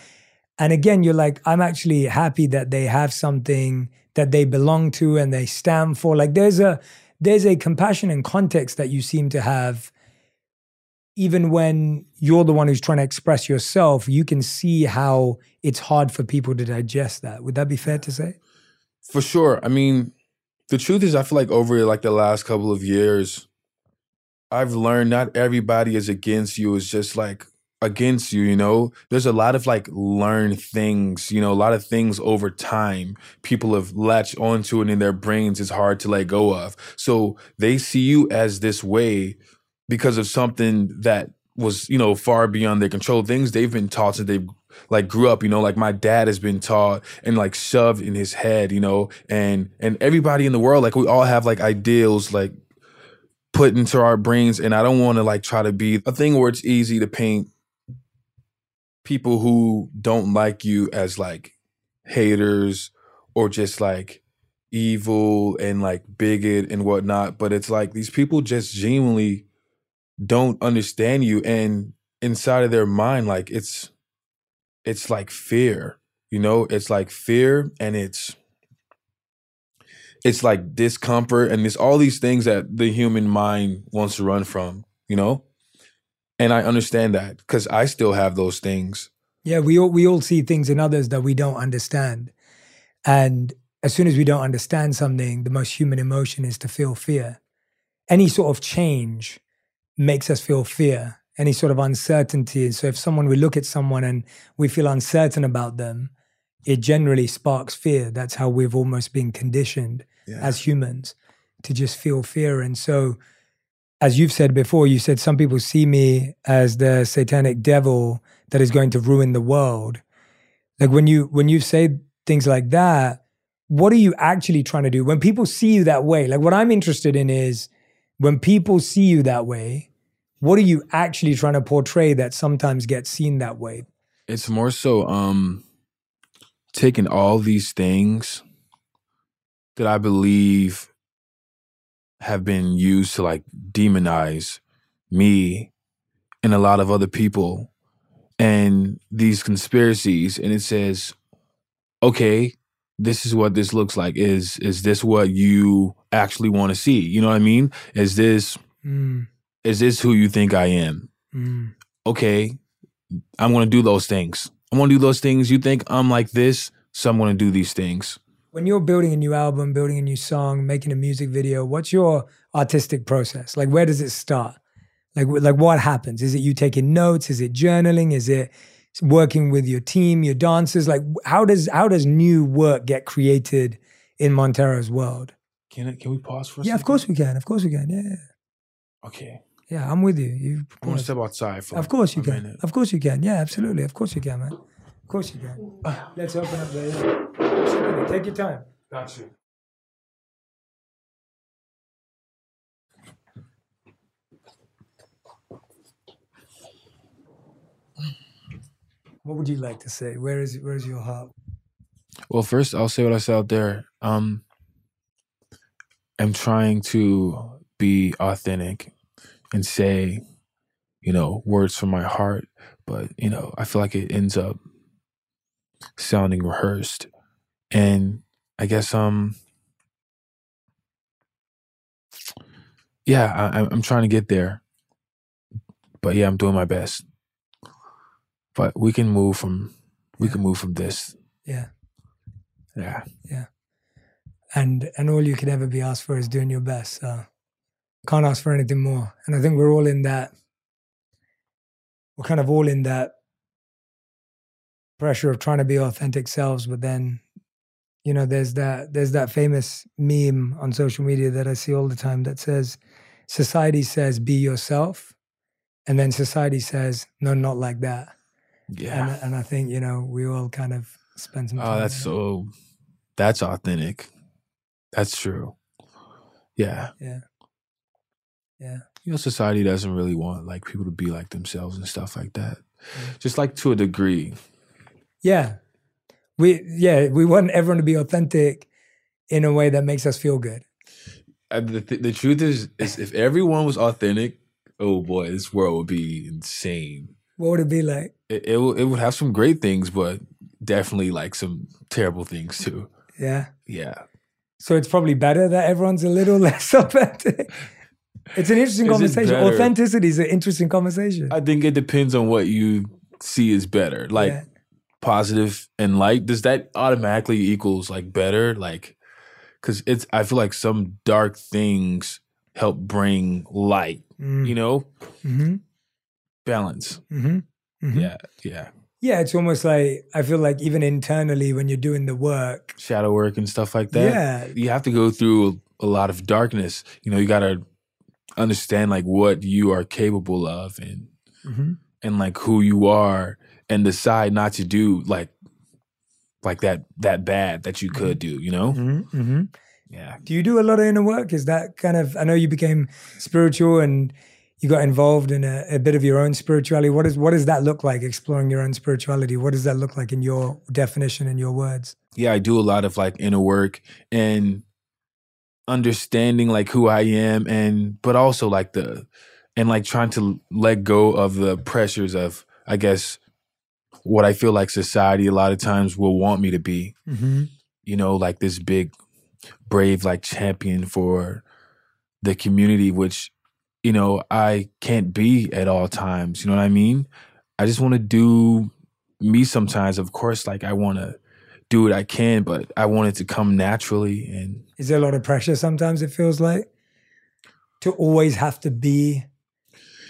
And again, you're like, I'm actually happy that they have something that they belong to and they stand for. Like there's a there's a compassion and context that you seem to have even when you're the one who's trying to express yourself, you can see how it's hard for people to digest that. Would that be fair to say? For sure. I mean, the truth is, I feel like over like the last couple of years, I've learned not everybody is against you. It's just like against you, you know? There's a lot of like learned things, you know, a lot of things over time people have latched onto and in their brains it's hard to let go of. So they see you as this way because of something that was, you know, far beyond their control. Things they've been taught since they've like grew up, you know, like my dad has been taught and like shoved in his head, you know, and and everybody in the world, like we all have like ideals like put into our brains. And I don't want to like try to be a thing where it's easy to paint people who don't like you as like haters or just like evil and like bigot and whatnot. But it's like these people just genuinely don't understand you and inside of their mind, like it's it's like fear, you know, it's like fear and it's it's like discomfort and it's all these things that the human mind wants to run from, you know? And I understand that because I still have those things. Yeah, we all we all see things in others that we don't understand. And as soon as we don't understand something, the most human emotion is to feel fear. Any sort of change makes us feel fear, any sort of uncertainty. So if someone we look at someone and we feel uncertain about them, it generally sparks fear. That's how we've almost been conditioned Yeah. as humans to just feel fear. And so as you've said before, you said some people see me as the satanic devil that is going to ruin the world. Like when you when you say things like that, what are you actually trying to do? When people see you that way, like what I'm interested in is when people see you that way, what are you actually trying to portray that sometimes gets seen that way? It's more so um taking all these things that I believe have been used to like demonize me and a lot of other people and these conspiracies. And it says okay this is what this looks like. Is is this what you actually want to see? You know what i mean? Is this Mm, is this who you think i am? Mm, okay, I'm going to do those things. I'm going to do those things. You think I'm like this, so I'm going to do these things. When you're building a new album, building a new song, making a music video, what's your artistic process? Like where does it start? Like like what happens? Is it you taking notes? Is it journaling? Is it working with your team, your dancers? Like how does how does new work get created in Montero's world? Can I, can we pause for a Yeah, of course we can. Of course we can. Yeah. Okay. Yeah, I'm with you. You I want to step outside for Of course you a can. minute. Of course you can. Yeah, absolutely. Of course you can, man. Of course you can. Let's open up the. Absolutely. Take your time. Got you. What would you like to say? Where is where is your heart? Well, first I'll say what I said out there. Um, I'm trying to be authentic and say, you know, words from my heart, but you know, I feel like it ends up sounding rehearsed, and I guess um, yeah, I, I'm- trying to get there, but yeah, I'm doing my best. But we can move from we can move from this. Yeah. Yeah. Yeah. And and all you can ever be asked for is doing your best. So can't ask for anything more. And I think we're all in that we're kind of all in that pressure of trying to be authentic selves, but then you know, there's that there's that famous meme on social media that I see all the time that says society says be yourself and then society says no not like that. Yeah. And and I think, you know, we all kind of spend some oh, time Oh, that's so. That's authentic. That's true. Yeah. Yeah. Yeah. You know, society doesn't really want like people to be like themselves and stuff like that. Just like to a degree. Yeah. We yeah, we want everyone to be authentic in a way that makes us feel good. Uh, the, th- the truth is, is, if everyone was authentic, oh boy, this world would be insane. What would it be like? It it, it would have some great things, but definitely like some terrible things too. Yeah. Yeah. So it's probably better that everyone's a little (laughs) less authentic. It's an interesting Is conversation. Authenticity is an interesting conversation. I think it depends on what you see as better. Like Yeah. Positive and light, does that automatically equals like better? Like, because it's I feel like some dark things help bring light. Mm. You know, hmm balance. hmm hmm Yeah, yeah. Yeah, it's almost like I feel like even internally when you're doing the work, Shadow work and stuff like that. Yeah. you have to go through a lot of darkness. You know, you gotta understand like what you are capable of and Mhm. and like who you are and decide not to do like like that that bad that you could do you know Mhm. Mhm. yeah Do you do a lot of inner work? Is that kind of? I know you became spiritual and you got involved in a, a bit of your own spirituality. What is what does that look like? Exploring your own spirituality. What does that look like in your definition in your words? yeah i do a lot of like inner work and understanding like who i am and but also like the and like trying to let go of the pressures of i guess what i feel like society a lot of times will want me to be Mm-hmm. you know, like this big, brave, like champion for the community, which, you know, I can't be at all times. You know what I mean? I just want to do me sometimes. Of course, like I want to do what I can, but I want it to come naturally. And Is there a lot of pressure sometimes? It feels like to always have to be.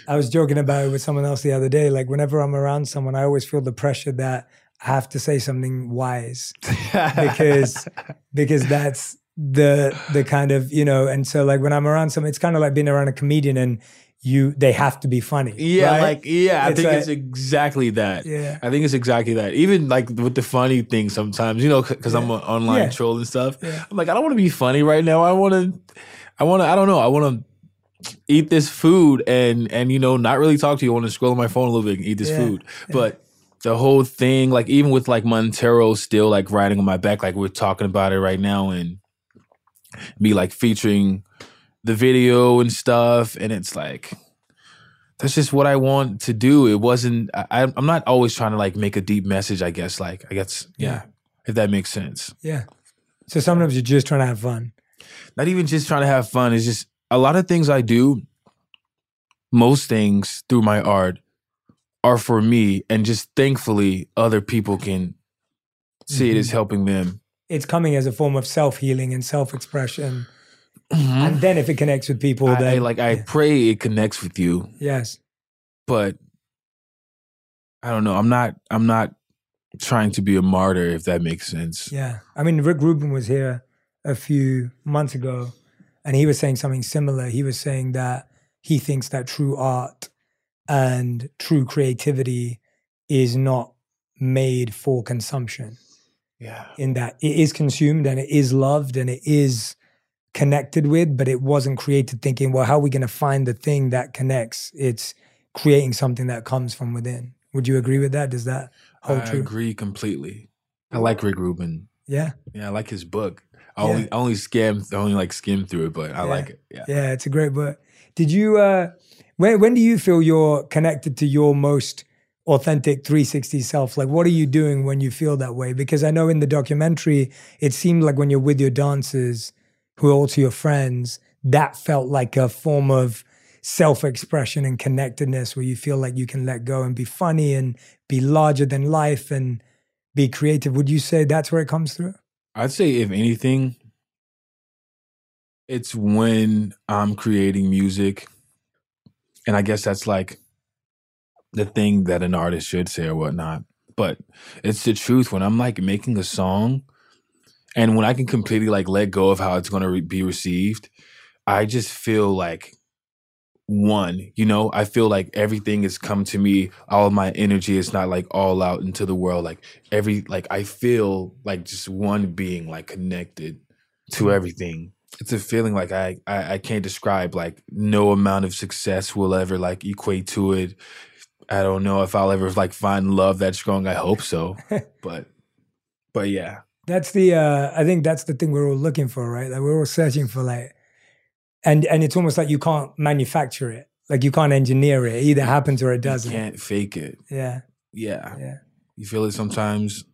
I was joking about it with someone else the other day. Like whenever I'm around someone, I always feel the pressure that I have to say something wise because (laughs) because that's the the kind of you know. And so like when I'm around someone, it's kind of like being around a comedian and you they have to be funny. yeah, right? like, yeah, I It's think like- it's exactly that. Yeah. I think it's exactly that. Even like with the funny thing sometimes, you know, because I'm an online Yeah. troll and stuff. Yeah. I'm like, I don't want to be funny right now. I want to, I want to, I don't know. I want to eat this food and and you know not really talk to you. I want to scroll on my phone a little bit and eat this Yeah. food. But the whole thing, like even with like Montero still like riding on my back, like we're talking about it right now, and me like featuring the video and stuff, and it's like that's just what I want to do. It wasn't. I, I'm not always trying to like make a deep message. I guess like I guess yeah, if that makes sense. yeah. So sometimes you're just trying to have fun. Not even just trying to have fun. It's just a lot of things I do. Most things through my art are for me, and just thankfully other people can see it as mm-hmm. helping them. It's coming as a form of self healing and self expression. Mm-hmm. And then if it connects with people, I, I, then like I pray it connects with you, yes, but I don't know. I'm not. I'm not trying to be a martyr, if that makes sense. yeah. I mean, Rick Rubin was here a few months ago, and he was saying something similar. He was saying that he thinks that true art and true creativity is not made for consumption. Yeah. in that it is consumed and it is loved and it is connected with, but it wasn't created thinking, well, how are we going to find the thing that connects? It's creating something that comes from within. Would you agree with that? Does that hold I true? agree completely. I like Rick Rubin. Yeah. Yeah, I like his book. I Yeah. only I only skim I only like skim through it, but I Yeah. like it. Yeah. Yeah, it's a great book. Did you, uh, when, when do you feel you're connected to your most authentic 360 self? Like, what are you doing when you feel that way? Because I know in the documentary, it seemed like when you're with your dancers, who are also your friends, that felt like a form of self expression and connectedness where you feel like you can let go and be funny and be larger than life and be creative. Would you say that's where it comes through? I'd say if anything, it's when I'm creating music. And I guess that's like the thing that an artist should say or whatnot. But it's the truth when I'm like making a song and when I can completely like let go of how it's going to re- be received, I just feel like one, you know, I feel like everything has come to me. All my energy is not like all out into the world. Like every, like I feel like just one being like connected to everything. It's a feeling like I, I I can't describe. Like no amount of success will ever like equate to it. I don't know if I'll ever like find love that strong. I hope so, (laughs) but but yeah, That's the uh I think that's the thing we're all looking for, right? Like we're all searching for like and and it's almost like you can't manufacture it. Like you can't engineer it. It either happens or it doesn't. you can't fake it. Yeah. Yeah, Yeah. you feel it sometimes,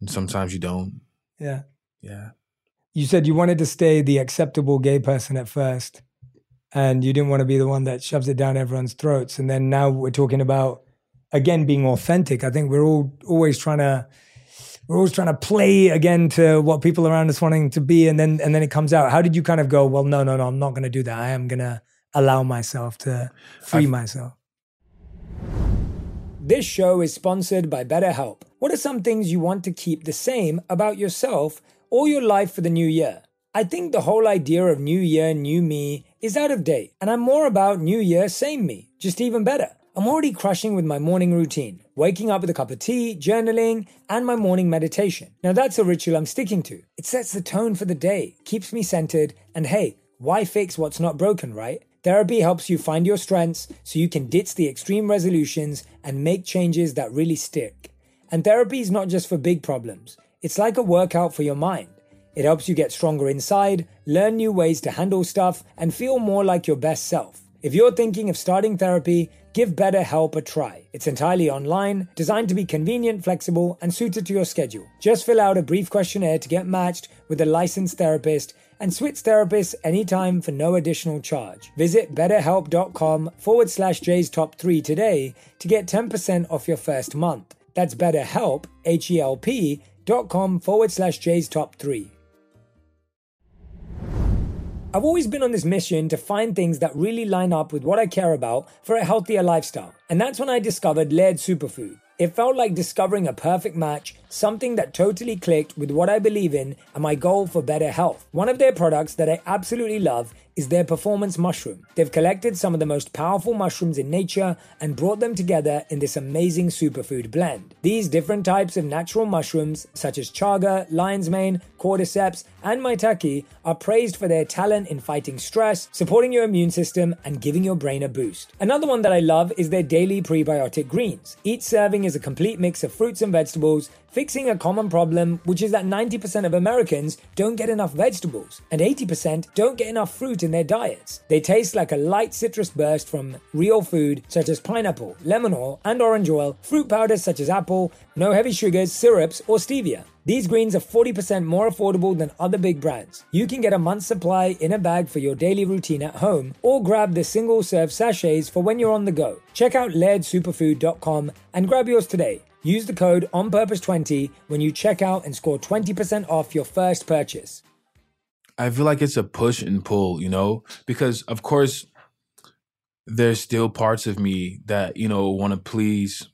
and sometimes you don't. Yeah. Yeah. You said you wanted to stay the acceptable gay person at first. and you didn't want to be the one that shoves it down everyone's throats. And then now we're talking about again being authentic. I think we're all always trying to we're always trying to play again to what people around us wanting to be, and then and then it comes out. How did you kind of go? Well, no, no, no, I'm not going to do that. I am going to allow myself to free myself. This show is sponsored by BetterHelp. What are some things you want to keep the same about yourself or your life for the new year? I think the whole idea of new year, new me is out of date, and I'm more about new year, same me, just even better. I'm already crushing with my morning routine, waking up with a cup of tea, journaling, and my morning meditation. Now, that's a ritual I'm sticking to. It sets the tone for the day, keeps me centered, and hey, why fix what's not broken, right? Therapy helps you find your strengths so you can ditch the extreme resolutions and make changes that really stick. And therapy is not just for big problems, it's like a workout for your mind. It helps you get stronger inside, learn new ways to handle stuff, and feel more like your best self. If you're thinking of starting therapy, give BetterHelp a try. It's entirely online, designed to be convenient, flexible, and suited to your schedule. Just fill out a brief questionnaire to get matched with a licensed therapist and switch therapists anytime for no additional charge. Visit betterhelp.com forward slash Jay Shetty today to get 10% off your first month. That's betterhelp, H-E-L-P dot com forward slash Jay Shetty. I've always been on this mission to find things that really line up with what I care about for a healthier lifestyle. And that's when I discovered Laird Superfood. It felt like discovering a perfect match, something that totally clicked with what I believe in and my goal for better health. One of their products that I absolutely love is their performance mushroom. They've collected some of the most powerful mushrooms in nature and brought them together in this amazing superfood blend. These different types of natural mushrooms, such as chaga, lion's mane, cordyceps, and maitake, are praised for their talent in fighting stress, supporting your immune system, and giving your brain a boost. Another one that I love is their daily prebiotic greens. Each serving is a complete mix of fruits and vegetables, fixing a common problem, which is that 90% of Americans don't get enough vegetables, and 80% don't get enough fruit in their diets. They taste like a light citrus burst from real food, such as pineapple, lemon oil, and orange oil, fruit powders such as apple, no heavy sugars, syrups, or stevia. These greens are 40% more affordable than other big brands. You can get a month's supply in a bag for your daily routine at home, or grab the single serve sachets for when you're on the go. Check out lairdsuperfood.com and grab yours today. Use the code ONPURPOSE20 when you check out and score 20% off your first purchase. I feel like it's a push and pull, you know, because of course there's still parts of me that you know want to please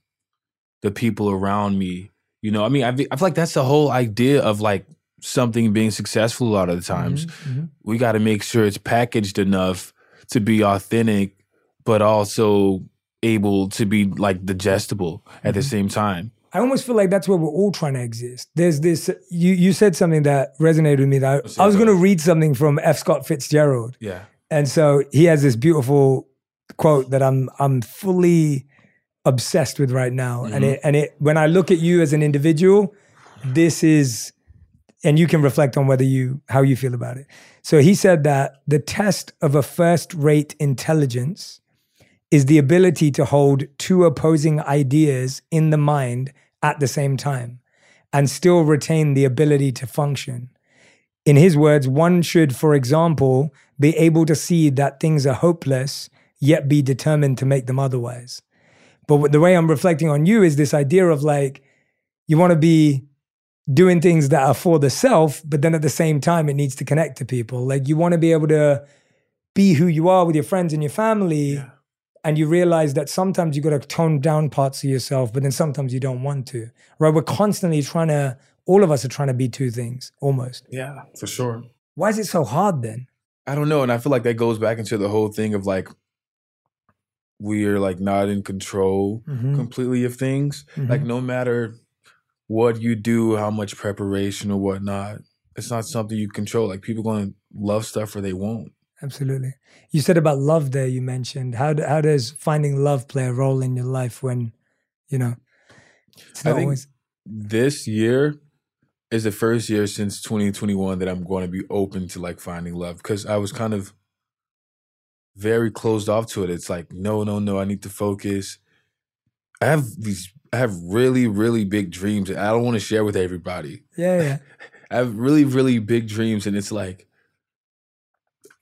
the people around me. You know, I mean, I, feel- I feel like that's the whole idea of like something being successful. A lot of the mm-hmm, times, mm-hmm. we got to make sure it's packaged enough to be authentic, but also able to be like digestible at the mm-hmm. same time. I almost feel like that's where we're all trying to exist. There's this, you, you said something that resonated with me that I, I was going to read something from F. Scott Fitzgerald. Yeah. And so he has this beautiful quote that I'm I'm fully obsessed with right now. And mm-hmm. it and it when I look at you as an individual, this is and you can reflect on whether you how you feel about it. So he said that the test of a first-rate intelligence is the ability to hold two opposing ideas in the mind at the same time and still retain the ability to function. In his words, one should, for example, be able to see that things are hopeless, yet be determined to make them otherwise. But the way I'm reflecting on you is this idea of like, you want to be doing things that are for the self, but then at the same time, it needs to connect to people. Like, you want to be able to be who you are with your friends and your family. And you realize that sometimes you got to tone down parts of yourself, but then sometimes you don't want to. Right? We're constantly trying to, all of us are trying to be two things almost. Yeah, for sure. Why is it so hard then? I don't know, and I feel like that goes back into the whole thing of like we are like not in control Mhm. completely of things. Like no matter what you do, how much preparation or whatnot, it's not something you control. Like people going to love stuff or they won't. Absolutely. You said about love there, you mentioned. How, do, how does finding love play a role in your life when, you know, it's I not think always. this year is the first year since 2021 that I'm going to be open to like finding love because I was kind of very closed off to it. It's like, no, no, no, I need to focus. I have these, I have really, really big dreams that I don't want to share with everybody. Yeah, yeah. (laughs) I have really, really big dreams, and it's like,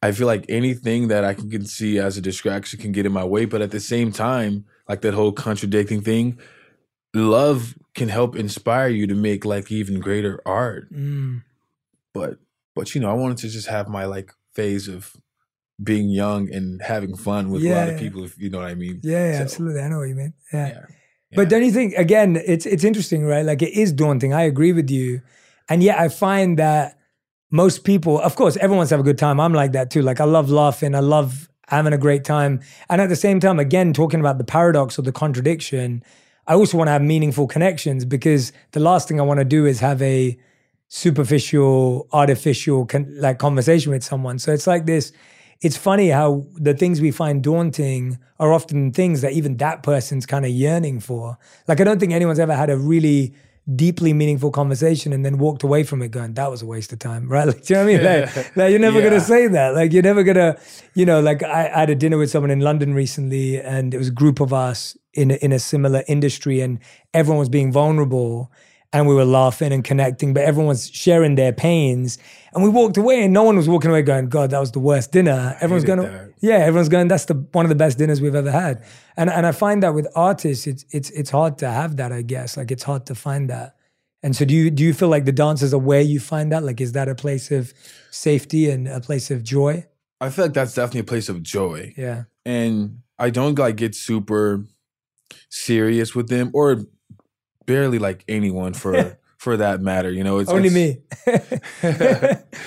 I feel like anything that I can, see as a distraction can get in my way. But at the same time, like that whole contradicting thing, love can help inspire you to make like even greater art. Mm. But but you know, I wanted to just have my like phase of being young and having fun with a lot Yeah. of people, if you know what I mean. Yeah, yeah, So, absolutely. I know what you mean. Yeah. Yeah. But Yeah. don't you think again, it's it's interesting, right? Like it is daunting. I agree with you. And yet I find that most people, of course, everyone wants to have a good time. I'm like that too. Like I love laughing. I love having a great time. And at the same time, again, talking about the paradox or the contradiction, I also want to have meaningful connections because the last thing I want to do is have a superficial, artificial con- like conversation with someone. So it's like this. It's funny how the things we find daunting are often things that even that person's kind of yearning for. Like I don't think anyone's ever had a really deeply meaningful conversation and then walked away from it going, that was a waste of time, (laughs) right? Like, do you know what I mean? Like, (laughs) like, you're never Yeah. gonna say that. Like you're never gonna, you know, like I, I had a dinner with someone in London recently and it was a group of us in a, in a similar industry and everyone was being vulnerable and we were laughing and connecting, but everyone was sharing their pains. And we walked away and no one was walking away going, God, that was the worst dinner. Everyone's going, that. yeah, everyone's going, that's the one of the best dinners we've ever had. And and I find that with artists, it's it's it's hard to have that, I guess. Like it's hard to find that. And so do you do you feel like the dancers are where you find that? Like is that a place of safety and a place of joy? I feel like that's definitely a place of joy. Yeah. and I don't like get super serious with them or barely like anyone for (laughs) for that matter. You know, it's Only it's- me. (laughs)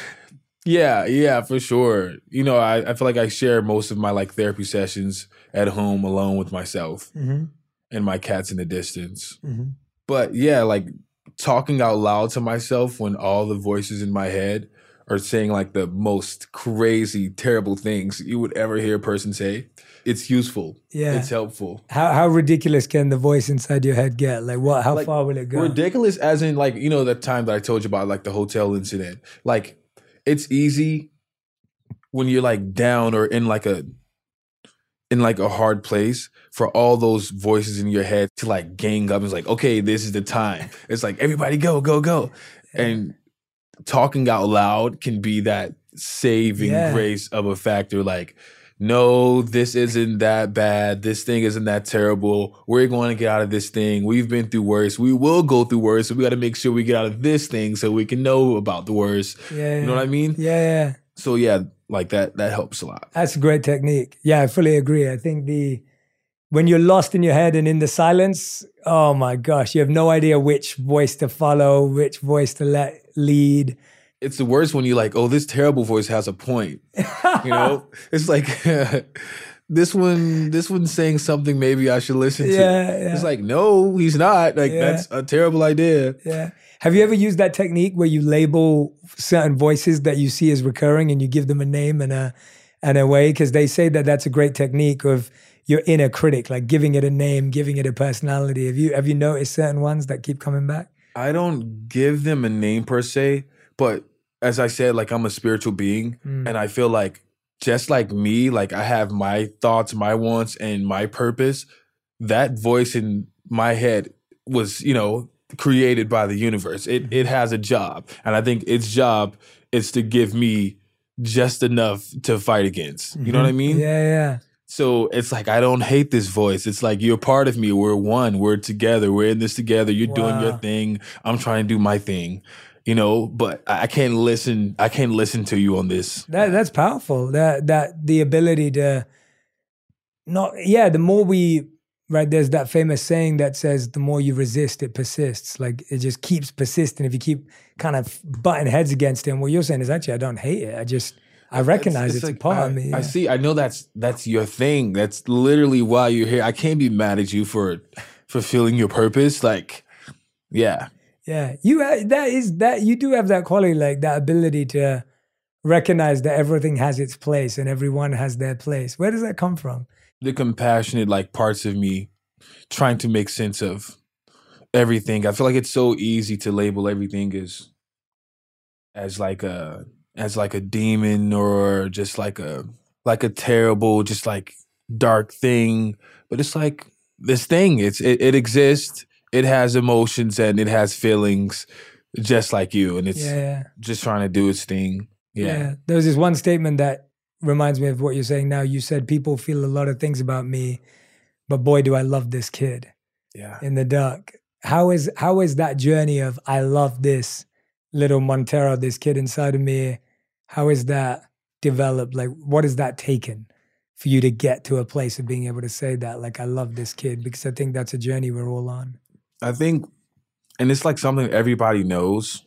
Yeah, yeah, for sure. You know, I, I feel like I share most of my like therapy sessions at home alone with myself hmm and my cats in the distance. hmm But yeah, like talking out loud to myself when all the voices in my head are saying like the most crazy, terrible things you would ever hear a person say. It's useful. Yeah. It's helpful. How how ridiculous can the voice inside your head get? Like what how Like, far will it go? Ridiculous as in like, you know, that time that I told you about like the hotel incident. Like it's easy when you're like down or in like a in like a hard place for all those voices in your head to like gang up. It's like, okay, this is the time. (laughs) It's like everybody go, go, go. And talking out loud can be that saving Yeah. grace of a factor. Like, no, this isn't that bad. This thing isn't that terrible. We're going to get out of this thing. We've been through worse. We will go through worse. So we got to make sure we get out of this thing so we can know about the worst. yeah, You know what I mean? Yeah, yeah. So yeah, like that that helps a lot. That's a great technique. Yeah, I fully agree. I think the when you're lost in your head and in the silence, oh my gosh, you have no idea which voice to follow, which voice to let lead. It's the worst when you're like, oh, this terrible voice has a point. You know, (laughs) it's like (laughs) this one, this one's saying something maybe I should listen to. Yeah, yeah. It's like, no, he's not. Like Yeah. that's a terrible idea. Yeah. Have you ever used that technique where you label certain voices that you see as recurring and you give them a name and a and a way? Because they say that that's a great technique of your inner critic, like giving it a name, giving it a personality. Have you have you noticed certain ones that keep coming back? I don't give them a name per se, but as I said, like I'm a spiritual being, Mm. and I feel like just like me, like I have my thoughts, my wants, and my purpose. That voice in my head was, you know, created by the universe. It it has a job, and I think its job is to give me just enough to fight against. You know what I mean? Mm-hmm. Yeah, yeah. So it's like I don't hate this voice. It's like you're part of me. We're one. We're together. We're in this together. You're doing your thing. I'm trying to do my thing. You know, but I can't listen. I can't listen to you on this. That that's powerful. That that the ability to not yeah, the more we right there's that famous saying that says the more you resist it persists. Like it just keeps persisting if you keep kind of butting heads against it. And what you're saying is actually I don't hate it. I just I recognize it's, a part I, of me. I see. I know that's that's your thing. That's literally why you're here. I can't be mad at you for fulfilling your purpose. Like, yeah, Yeah, you ha- that is that you do have that quality, like that ability to recognize that everything has its place and everyone has their place. Where does that come from? the compassionate like parts of me trying to make sense of everything. I feel like it's so easy to label everything as as like a as like a demon or just like a like a terrible just like dark thing. But it's like this thing. It's it, it exists. It has emotions and it has feelings just like you and it's yeah, yeah. just trying to do its thing. Yeah. There was this one statement that reminds me of what you're saying now. You said people feel a lot of things about me, but boy, do I love this kid Yeah. in the dark. How is how is that journey of I love this little Montero, this kid inside of me? How is that developed? Like, what is that taken for you to get to a place of being able to say that? Like, I love this kid because I think that's a journey we're all on. I think, and it's like something everybody knows,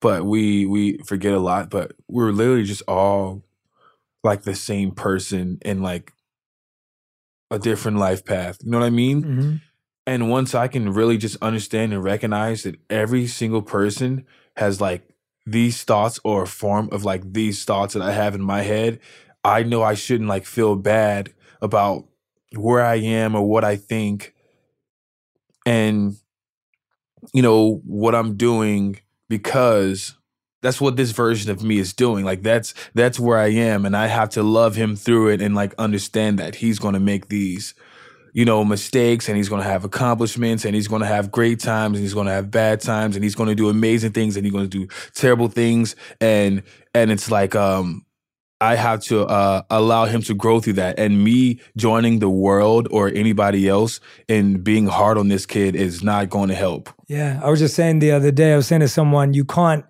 but we we forget a lot. But we're literally just all like the same person in like a different life path. You know what I mean? Mm-hmm. And once I can really just understand and recognize that every single person has like these thoughts or a form of like these thoughts that I have in my head, I know I shouldn't like feel bad about where I am or what I think and you know what I'm doing because that's what this version of me is doing like that's that's where I am and I have to love him through it and like understand that he's going to make these you know mistakes and he's going to have accomplishments and he's going to have great times and he's going to have bad times and he's going to do amazing things and he's going to do terrible things and and it's like um I have to uh, allow him to grow through that. And me joining the world or anybody else and being hard on this kid is not going to help. Yeah, I was just saying the other day. I was saying to someone, you can't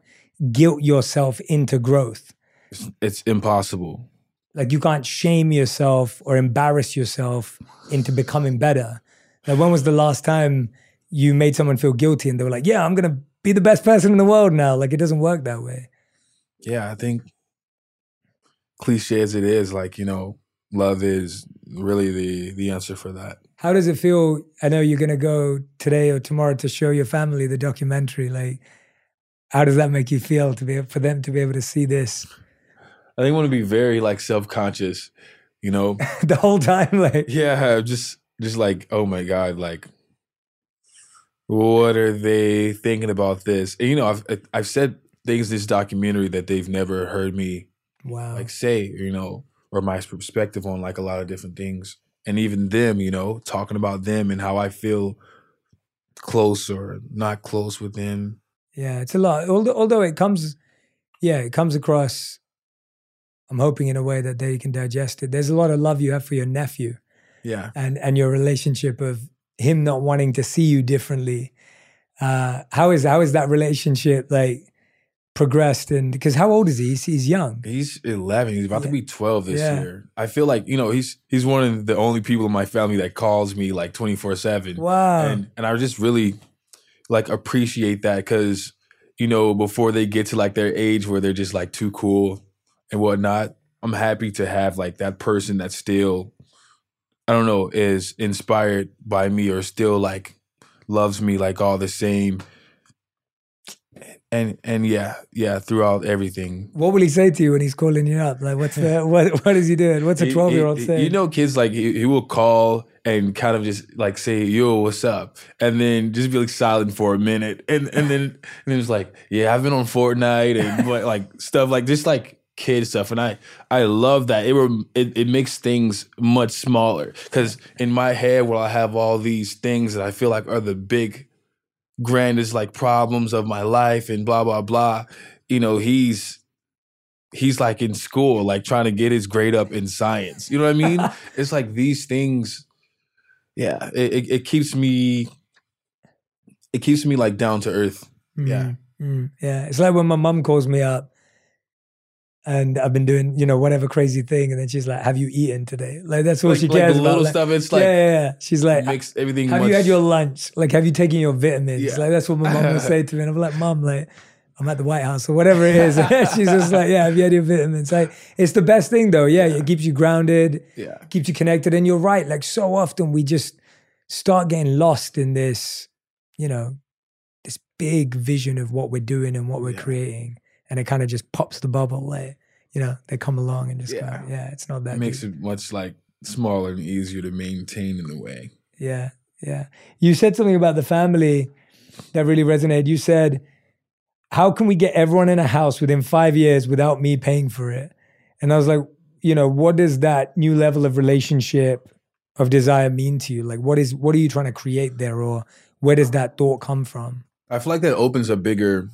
guilt yourself into growth. It's, it's impossible. Like you can't shame yourself or embarrass yourself into becoming better. Like when was the last time you made someone feel guilty and they were like, "Yeah, I'm gonna be the best person in the world now"? Like it doesn't work that way. Yeah, I think cliche as it is, like you know, love is really the the answer for that. How does it feel? I know you're gonna go today or tomorrow to show your family the documentary. Like, how does that make you feel to be for them to be able to see this I think I want to be very like self conscious, you know. (laughs) the whole time? Like, yeah, just just like oh my god, like what are they thinking about this? And, you know, I've I've said things in this documentary that they've never heard me wow. like say, you know, or my perspective on like a lot of different things. And even them, you know, talking about them and how I feel close or not close with them. Yeah, it's a lot. Although, although it comes, yeah, it comes across. I'm hoping in a way that they can digest it. There's a lot of love you have for your nephew, Yeah. and and your relationship of him not wanting to see you differently. Uh, how is how is that relationship like progressed? And because how old is he? He's, he's young. He's 11. He's about to be 12 this Yeah. year. I feel like, you know, he's he's one of the only people in my family that calls me like 24/7. Wow. and and I just really like appreciate that because you know before they get to like their age where they're just like too cool and whatnot, I'm happy to have like that person that still I don't know is inspired by me or still like loves me like all the same. And and yeah, yeah, throughout everything. what will he say to you when he's calling you up? Like, what's the (laughs) what? What is he doing? What's a twelve year old saying? You know, kids like he, he will call and kind of just like say, "Yo, what's up?" and then just be like silent for a minute, and and then and then it's like, "Yeah, I've been on Fortnite and (laughs) what, like stuff like just like kid stuff." And I I love that it rem- it, it makes things much smaller because in my head, where I have all these things that I feel like are the big grandest like problems of my life and blah blah blah. You know, he's he's like in school, like trying to get his grade up in science. You know what I mean? (laughs) it's like these things. Yeah, it, it, it keeps me. It keeps me like down to earth. yeah. Mm, mm, yeah. It's like when my mom calls me up and I've been doing, you know, whatever crazy thing. And then she's like, Have you eaten today? Like, that's all Like, she like cares the about. little Like, stuff. It's like yeah, yeah, yeah. She's like, makes everything. Have much, you had your lunch? Like, have you taken your vitamins? Yeah. Like, that's what my mom would say to me. And I'm like, Mom, like, I'm at the White House or whatever it is. (laughs) she's just like, Yeah, have you had your vitamins? Like, it's the best thing though. Yeah, it keeps you grounded, Yeah. keeps you connected. And you're right. Like, so often we just start getting lost in this, you know, this big vision of what we're doing and what we're Yeah. creating. And it kind of just pops the bubble. Like, you know, they come along and just Yeah. go, yeah, it's not that It makes deep. it much like smaller and easier to maintain in a way. Yeah, yeah. You said something about the family that really resonated. You said, How can we get everyone in a house within five years without me paying for it? And I was like, you know, what does that new level of relationship of desire mean to you? Like what is what are you trying to create there or where does that thought come from? I feel like that opens a bigger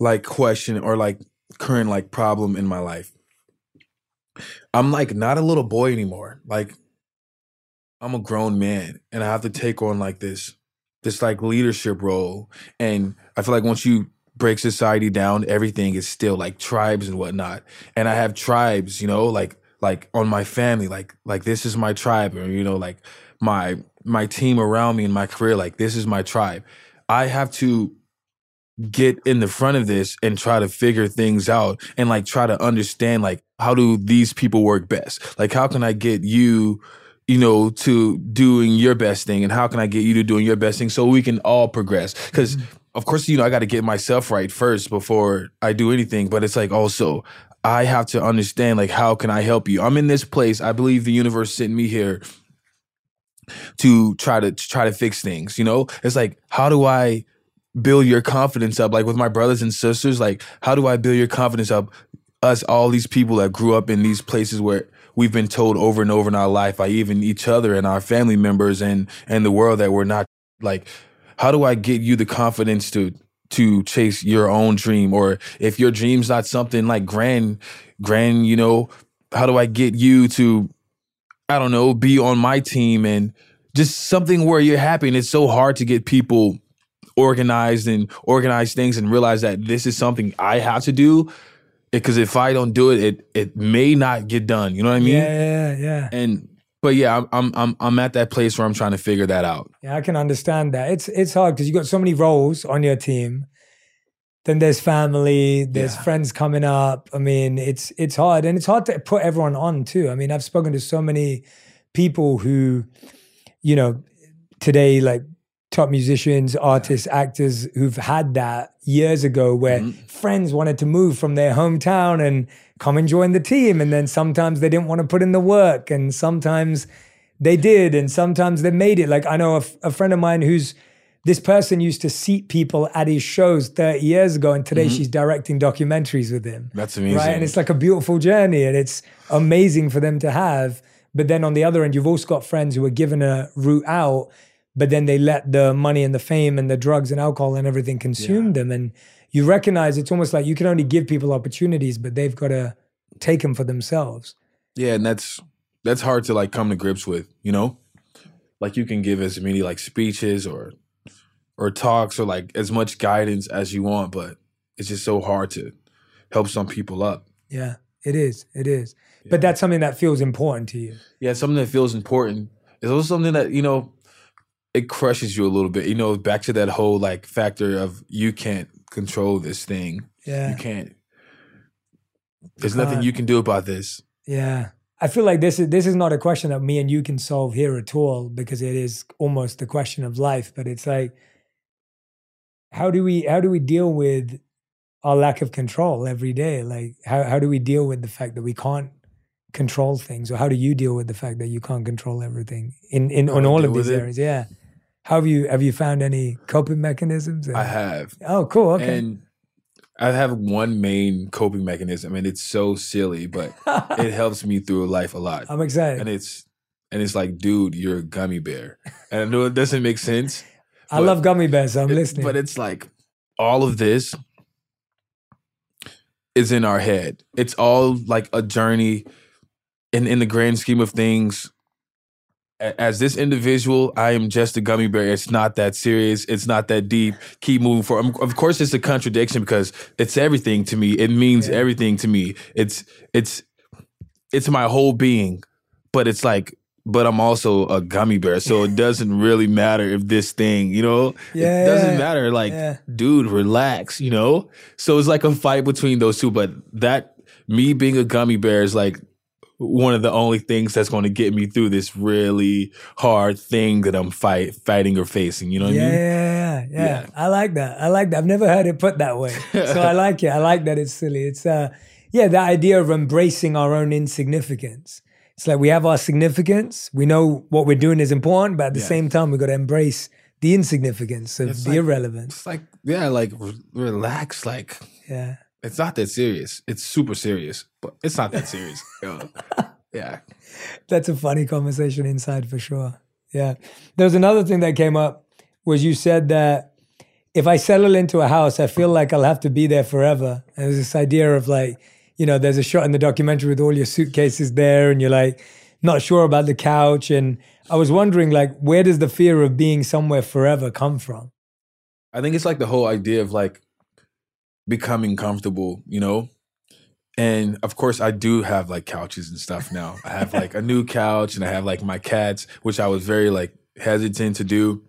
like question or like current like problem in my life. I'm like not a little boy anymore. Like I'm a grown man and I have to take on like this this like leadership role. And I feel like once you break society down, everything is still like tribes and whatnot. And I have tribes, you know, like like on my family, like like this is my tribe, or you know, like my my team around me in my career, like this is my tribe. I have to get in the front of this and try to figure things out and like try to understand like how do these people work best? Like how can I get you you know, to doing your best thing and how can I get you to doing your best thing so we can all progress? Because mm-hmm. of course, you know, I got to get myself right first before I do anything. But it's like also I have to understand like how can I help you? I'm in this place. I believe the universe sent me here to try to, to try to fix things. You know, it's like how do I build your confidence up? Like with my brothers and sisters, like how do I build your confidence up? Us, all these people that grew up in these places where we've been told over and over in our life by even each other and our family members and and the world that we're not like how do I get you the confidence to to chase your own dream or if your dream's not something like grand grand you know how do I get you to I don't know be on my team and just something where you're happy and it's so hard to get people organized and organize things and realize that this is something I have to do because if I don't do it, it it may not get done. You know what I mean? Yeah, yeah, yeah. And but yeah, I'm I'm I'm I'm at that place where I'm trying to figure that out. Yeah, I can understand that. It's it's hard because you got so many roles on your team. Then there's family, there's yeah. friends coming up. I mean, it's it's hard, and it's hard to put everyone on too. I mean, I've spoken to so many people who, you know, today like top musicians, artists, actors who've had that years ago where mm-hmm. friends wanted to move from their hometown and come and join the team. And then sometimes they didn't want to put in the work. And sometimes they did. And sometimes they made it. Like I know a, f- a friend of mine who's this person used to seat people at his shows 30 years ago. And today mm-hmm. she's directing documentaries with him. That's amazing. Right. And it's like a beautiful journey and it's amazing for them to have. But then on the other end, you've also got friends who are given a route out but then they let the money and the fame and the drugs and alcohol and everything consume yeah. them. And you recognize it's almost like you can only give people opportunities but they've got to take them for themselves. Yeah and that's that's hard to like come to grips with you know? Like you can give as many like speeches or or talks or like as much guidance as you want but it's just so hard to help some people up. Yeah it is it is. Yeah. but that's something that feels important to you. Yeah something that feels important. It's also something that you know it crushes you a little bit. You know, back to that whole like factor of you can't control this thing. Yeah. You can't. There's nothing you can do about this. Yeah. I feel like this is this is not a question that me and you can solve here at all because it is almost the question of life. But it's like, how do we how do we deal with our lack of control every day? Like how how do we deal with the fact that we can't control things, or how do you deal with the fact that you can't control everything in in on all of these areas? Yeah. How have you have you found any coping mechanisms? I have. Oh, cool. Okay. And I have one main coping mechanism, and it's so silly, but (laughs) it helps me through life a lot. I'm excited. And it's and it's like, dude, you're a gummy bear. And I know it doesn't make sense. (laughs) I love gummy bears. So I'm it, listening. But it's like all of this is in our head. It's all like a journey in in the grand scheme of things as this individual, I am just a gummy bear. It's not that serious. It's not that deep. Keep moving forward. Of course, it's a contradiction because it's everything to me. It means yeah. everything to me. It's it's it's my whole being. But it's like, but I'm also a gummy bear, so it (laughs) doesn't really matter if this thing, you know, yeah, it doesn't matter. Like, yeah. dude, relax, you know. So it's like a fight between those two. But that me being a gummy bear is like one of the only things that's going to get me through this really hard thing that I'm fight fighting or facing. You know what yeah, I mean? Yeah, yeah, yeah. I like that. I like that. I've never heard it put that way, (laughs) so I like it. I like that it's silly. It's uh, yeah, the idea of embracing our own insignificance. It's like we have our significance. We know what we're doing is important, but at the yeah. same time, we've got to embrace the insignificance of it's the like, irrelevance. It's like yeah, like re- relax, like yeah it's not that serious. It's super serious, but it's not that serious. (laughs) yeah. That's a funny conversation inside for sure. Yeah. There's another thing that came up was you said that if I settle into a house, I feel like I'll have to be there forever. And there's this idea of like, you know, there's a shot in the documentary with all your suitcases there, and you're like not sure about the couch. And I was wondering, like, where does the fear of being somewhere forever come from? I think it's like the whole idea of like becoming comfortable, you know? And of course, I do have like couches and stuff now. I have like a new couch and I have like my cats, which I was very like hesitant to do.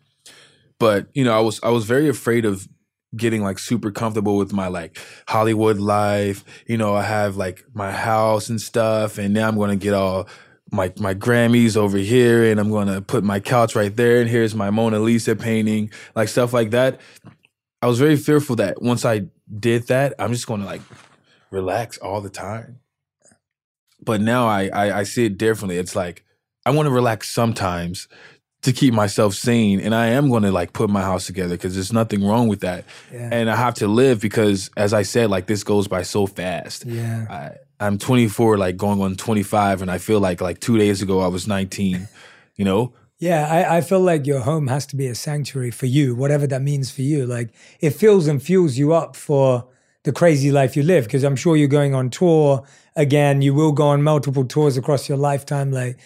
But, you know, I was I was very afraid of getting like super comfortable with my like Hollywood life. You know, I have like my house and stuff and now I'm to get all my my Grammys over here and I'm to put my couch right there and here's my Mona Lisa painting, like stuff like that. I was very fearful that once I did that, I'm just going to like relax all the time. But now I, I I see it differently. It's like I want to relax sometimes to keep myself sane, and I am going to like put my house together because there's nothing wrong with that. Yeah. And I have to live because, as I said, like this goes by so fast. Yeah. I, I'm 24, like going on 25, and I feel like like two days ago I was 19. You know, Yeah, I, I feel like your home has to be a sanctuary for you, whatever that means for you. Like it fills and fuels you up for the crazy life you live. Because I'm sure you're going on tour again. You will go on multiple tours across your lifetime. Like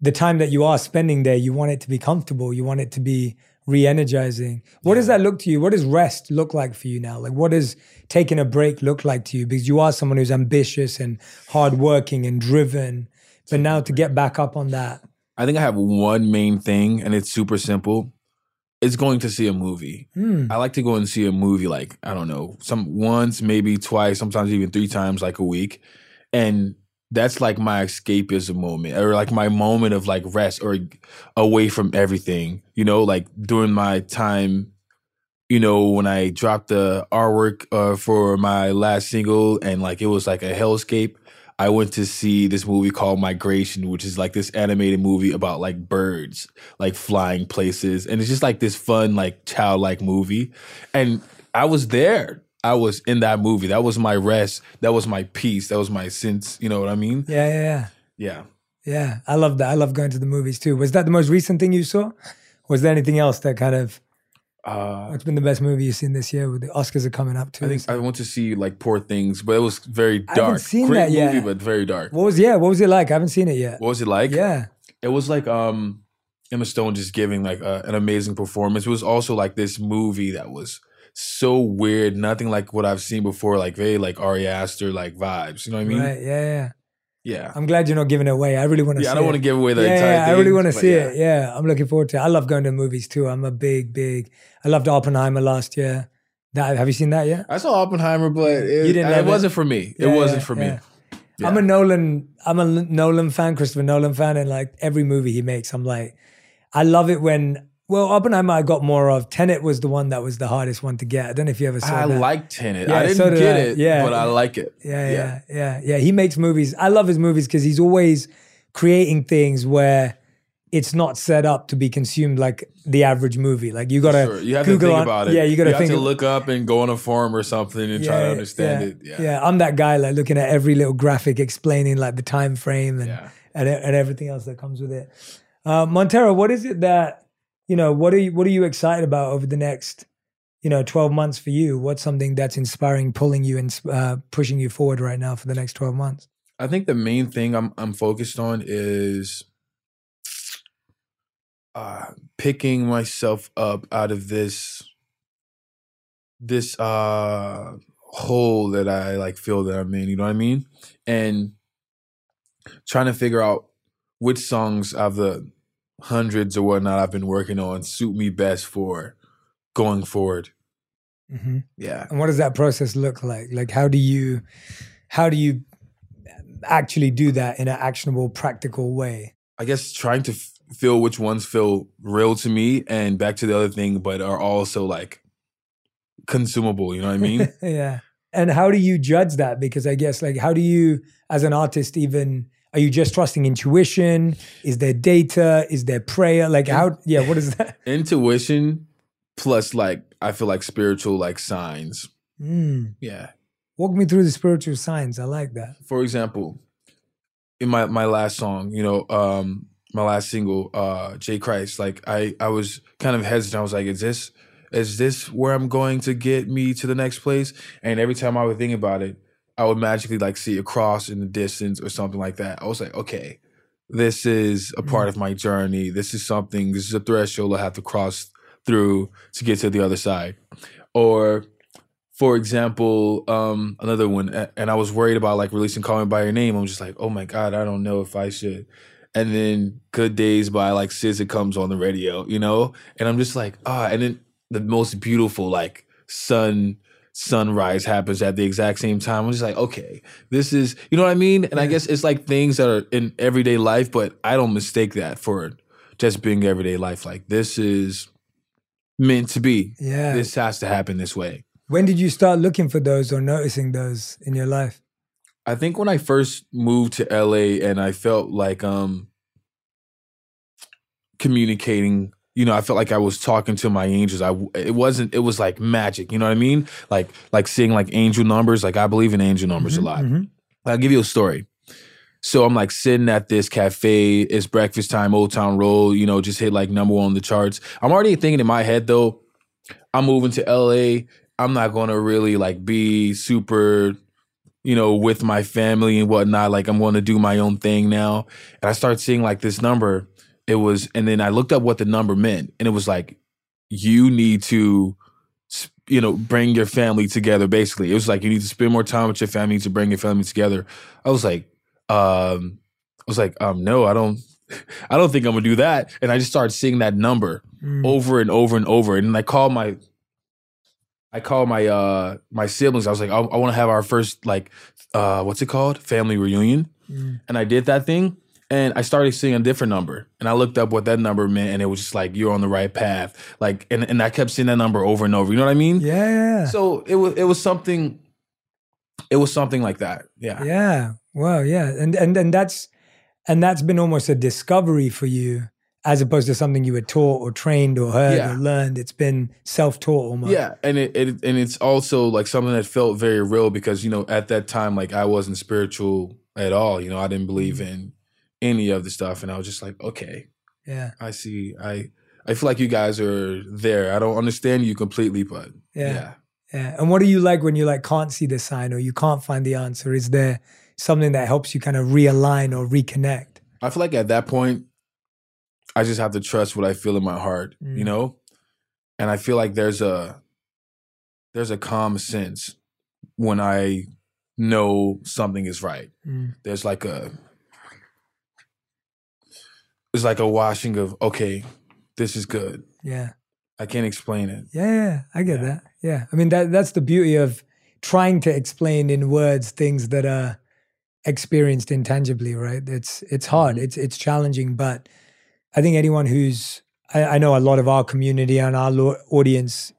the time that you are spending there, you want it to be comfortable. You want it to be re-energizing. What does that look to you? What does rest look like for you now? Like what does taking a break look like to you? Because you are someone who's ambitious and hardworking and driven. But now to get back up on that. I think I have one main thing, and it's super simple. It's going to see a movie. Hmm. I like to go and see a movie, like I don't know, some once, maybe twice, sometimes even three times, like a week, and that's like my escapism moment, or like my moment of like rest, or away from everything. You know, like during my time, you know, when I dropped the artwork uh, for my last single, and like it was like a hellscape. I went to see this movie called Migration, which is like this animated movie about like birds, like flying places. And it's just like this fun, like childlike movie. And I was there. I was in that movie. That was my rest. That was my peace. That was my sense. You know what I mean? Yeah, yeah, yeah. Yeah. Yeah, I love that. I love going to the movies too. Was that the most recent thing you saw? Was there anything else that kind of Uh, what's been the best movie you've seen this year? With the Oscars are coming up too. I think I went to see like Poor Things, but it was very I dark. haven't seen Great that yet. movie, but very dark. what was yeah? What was it like? I haven't seen it yet. What was it like? yeah, it was like um Emma Stone just giving like a, an amazing performance. It was also like this movie that was so weird, nothing like what I've seen before, like very like Ari Aster like vibes. You know what I mean? right. Yeah, yeah. Yeah. I'm glad you're not giving it away. I really want to. See Yeah, I don't want to give away the yeah, entire yeah, thing. I really want to see yeah. it. Yeah, I'm looking forward to it. I love going to movies too. I'm a big, big. I loved Oppenheimer last year. That have you seen that yet? I saw Oppenheimer, but it, You didn't it it? wasn't for me. It wasn't for me. Yeah. I'm a Nolan. I'm a Nolan fan, Christopher Nolan fan, and like every movie he makes, I'm like, I love it when. Well, Oppenheimer, I got more of. Tenet was the one that was the hardest one to get. I don't know if you ever saw it. I that. like Tenet. Yeah, I didn't so did get I. it, Yeah. but I like it. Yeah, yeah, yeah, yeah. He makes movies. I love his movies because he's always creating things where it's not set up to be consumed like the average movie. Like you gotta Sure. You have Google to think on- about it. Yeah, you gotta have think to look up and go on a forum or something and try to understand yeah, it. Yeah. yeah. I'm that guy like looking at every little graphic explaining like the time frame and Yeah. and, and everything else that comes with it. Uh, Montero, what is it that you know? What are you what are you excited about over the next you know 12 months for you? What's something that's inspiring, pulling you and uh, pushing you forward right now for the next 12 months? I think the main thing I'm I'm focused on is uh picking myself up out of this this uh hole that I like feel that I'm in, you know what I mean? And trying to figure out which songs of the hundreds or whatnot I've been working on suit me best for going forward. hmm Yeah. And what does that process look like? Like, how do you, how do you actually do that in an actionable, practical way? I guess trying to f- feel which ones feel real to me and back to the other thing, but are also like consumable. You know what I mean? (laughs) yeah. And how do you judge that? Because I guess, like, how do you, as an artist, even are you just trusting intuition? Is there data? Is there prayer? Like, how? Yeah. What is that? (laughs) Intuition plus like I feel like spiritual like signs. Mm. Yeah. Walk me through the spiritual signs. I like that. For example, in my my last song, you know, um, my last single, uh, J Christ, like I I was kind of hesitant. I was like, is this Is this where I'm going to get me to the next place? And every time I would think about it, I would magically like see a cross in the distance or something like that. I was like, okay, this is a part of my journey. This is something, this is a threshold I have to cross through to get to the other side. Or for example, um, another one, and I was worried about like releasing Call Me By Your Name. I'm just like, oh my God, I don't know if I should. And then Good Days by like SZA comes on the radio, you know? And I'm just like, ah, and then the most beautiful like sun sunrise happens at the exact same time. I'm just like, okay, this is you know what I mean? And I guess it's like things that are in everyday life, but I don't mistake that for just being everyday life. Like this is meant to be. Yeah. This has to happen this way. When did you start looking for those or noticing those in your life? I think when I first moved to LA and I felt like um communicating, you know, I felt like I was talking to my angels. I it wasn't it was like magic, you know what I mean? Like like seeing like angel numbers, like I believe in angel numbers a lot. Mhm. I'll give you a story. So I'm like sitting at this cafe. It's breakfast time, Old Town Road. You know, just hit like number one on the charts. I'm already thinking in my head though. I'm moving to LA. I'm not gonna really like be super, you know, with my family and whatnot. Like I'm gonna do my own thing now. And I start seeing like this number. It was, and then I looked up what the number meant, and it was like, you need to you know, bring your family together. Basically, it was like you need to spend more time with your family to bring your family together. I was like, um, I was like, um, no, I don't, (laughs) I don't think I'm gonna do that. And I just started seeing that number Mm. over and over and over. And I called my, I called my uh my siblings. I was like, I, I want to have our first like, uh, what's it called, family reunion. Mm. And I did that thing. And I started seeing a different number. And I looked up what that number meant, and it was just like you're on the right path. Like, and, and I kept seeing that number over and over. You know what I mean? Yeah. So it was it was something it was something like that. Yeah. Yeah. Well, yeah. And and and that's and that's been almost a discovery for you as opposed to something you were taught or trained or heard Yeah. or learned. It's been self-taught almost. Yeah, and it, it and it's also like something that felt very real because you know at that time like I wasn't spiritual at all. You know I didn't believe Mm. in any of the stuff, and I was just like, okay, Yeah. I see. I I feel like you guys are there. I don't understand you completely, but Yeah. yeah. Yeah. And what do you like when you like can't see the sign or you can't find the answer? Is there something that helps you kind of realign or reconnect? I feel like at that point, I just have to trust what I feel in my heart, Mm. you know? And I feel like there's a there's a calm sense when I know something is right. Mm. There's like a it's like a washing of okay, this is good. Yeah. I can't explain it. Yeah, yeah, I get Yeah. that. Yeah, I mean that that's the beauty of trying to explain in words things that are experienced intangibly, right? It's it's hard, Mm-hmm. it's it's challenging, but I think anyone who's I, I know a lot of our community and our lo- audience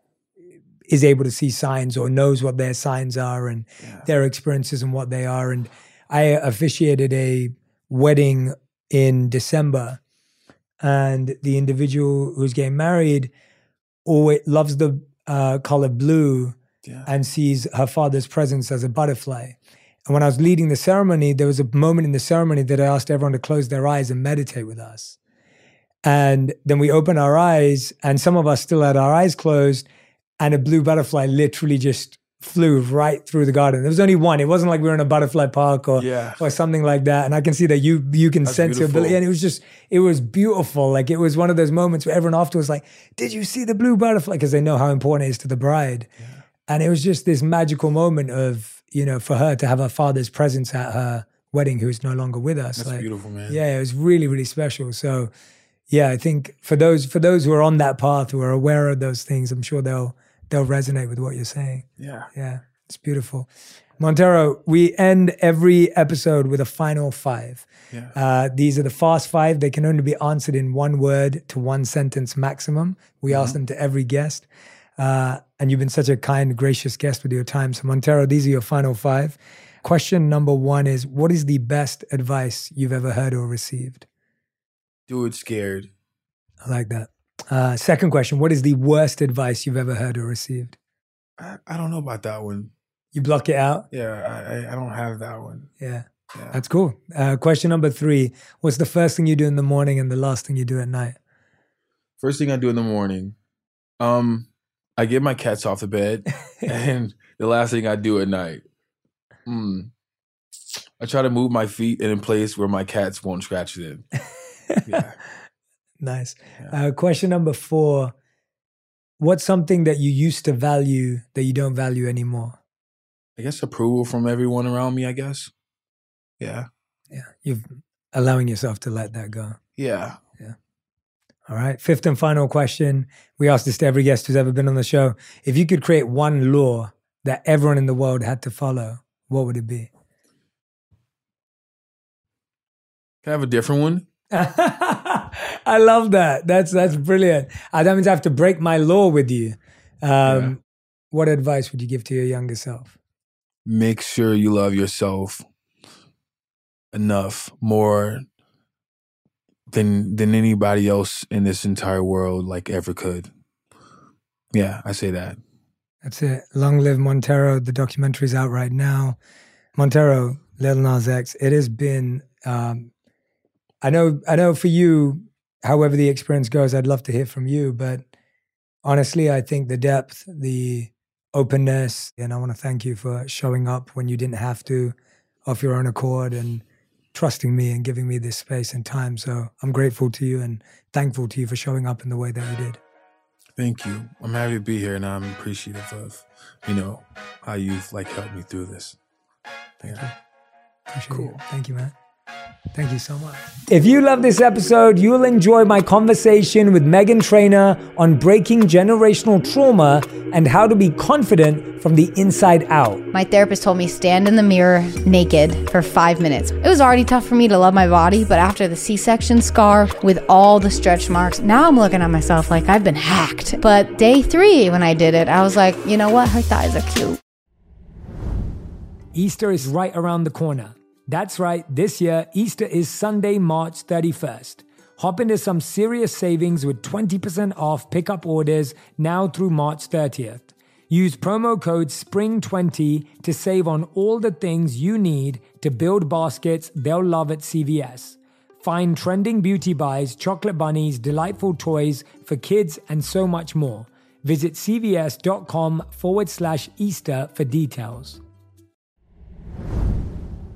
is able to see signs or knows what their signs are and their experiences and what they are. And I officiated a wedding in December, and the individual who's getting married always loves the uh, color blue Yeah. and sees her father's presence as a butterfly. And when I was leading the ceremony, there was a moment in the ceremony that I asked everyone to close their eyes and meditate with us. And then we opened our eyes, and some of us still had our eyes closed, and a blue butterfly literally just flew right through the garden. There was only one. It wasn't like we were in a butterfly park or Yeah. or something like that. And I can see that you you can That's sense your ability. beautiful. And it was just it was beautiful. Like it was one of those moments where everyone afterwards was like, "Did you see the blue butterfly?" Because they know how important it is to the bride. And it was just this magical moment of you know for her to have her father's presence at her wedding, who is no longer with us. That's like, beautiful, man. yeah, it was really, really special. So, yeah, I think for those for those who are on that path, who are aware of those things, I'm sure they'll they'll resonate with what you're saying. Yeah. Yeah, it's beautiful. Montero, we end every episode with a final five. Yeah. Uh, these are the fast five. They can only be answered in one word to one sentence maximum. We ask them to every guest. Uh, and you've been such a kind, gracious guest with your time. So, Montero, these are your final five. Question number one is What is the best advice you've ever heard or received? Do it scared. I like that. Uh, second question What is the worst advice you've ever heard or received? I, I don't know about that one. You block it out? Yeah, I, I- don't have that one. Yeah. Yeah. That's cool. Uh, question number three What's the first thing you do in the morning and the last thing you do at night? First thing I do in the morning, um, I get my cats off the bed, (laughs) and the last thing I do at night, mm, I try to move my feet in a place where my cats won't scratch them. (laughs) Yeah. Nice. Yeah. Uh, question number four What's something that you used to value that you don't value anymore? I guess approval from everyone around me. I guess. Yeah. Yeah. You're allowing yourself to let that go. Yeah. Yeah. All right. Fifth and final question. We ask this to every guest who's ever been on the show. If you could create one law that everyone in the world had to follow, what would it be? Can I have a different one? (laughs) I love that. That's that's brilliant. I that means I have to break my law with you. Um, Yeah. What advice would you give to your younger self? Make sure you love yourself enough, more than than anybody else in this entire world like ever could. Yeah, I say that. That's it. Long live Montero. The documentary's out right now. Montero, Lil Nas X. It has been. Um, I know. I know for you. However the experience goes, I'd love to hear from you. But honestly, I think the depth, the openness, and I want to thank you for showing up when you didn't have to, off your own accord, and trusting me and giving me this space and time. So I'm grateful to you and thankful to you for showing up in the way that you did. Thank you. I'm happy to be here and I'm appreciative of, you know, how you've like helped me through this. Thank Yeah. you. Appreciate you. Thank you, man. Thank you so much. If you love this episode, you'll enjoy my conversation with Meghan Trainor on breaking generational trauma and how to be confident from the inside out. My therapist told me stand in the mirror naked for five minutes. It was already tough for me to love my body, but after the C section scar with all the stretch marks, now I'm looking at myself like I've been hacked. But day three, when I did it, I was like, you know what? Her thighs are cute. Easter is right around the corner. That's right, this year, Easter is Sunday, March 31st. Hop into some serious savings with 20% off pickup orders now through March 30th. Use promo code SPRING20 to save on all the things you need to build baskets they'll love at CVS. Find trending beauty buys, chocolate bunnies, delightful toys for kids, and so much more. Visit cvs.com forward slash Easter for details.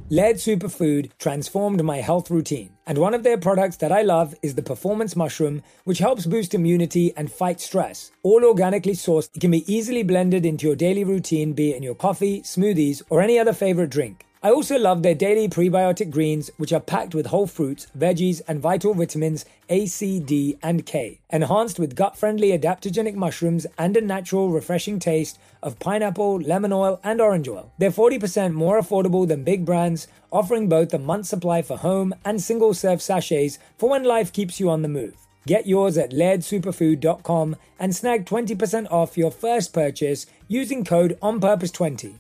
Laird Superfood transformed my health routine, and one of their products that I love is the Performance Mushroom, which helps boost immunity and fight stress. All organically sourced, it can be easily blended into your daily routine, be it in your coffee, smoothies, or any other favorite drink. I also love their daily prebiotic greens, which are packed with whole fruits, veggies, and vital vitamins A, C, D, and K, enhanced with gut friendly adaptogenic mushrooms and a natural, refreshing taste of pineapple, lemon oil, and orange oil. They're 40% more affordable than big brands, offering both a month supply for home and single serve sachets for when life keeps you on the move. Get yours at lairdsuperfood.com and snag 20% off your first purchase using code ONPURPOSE20.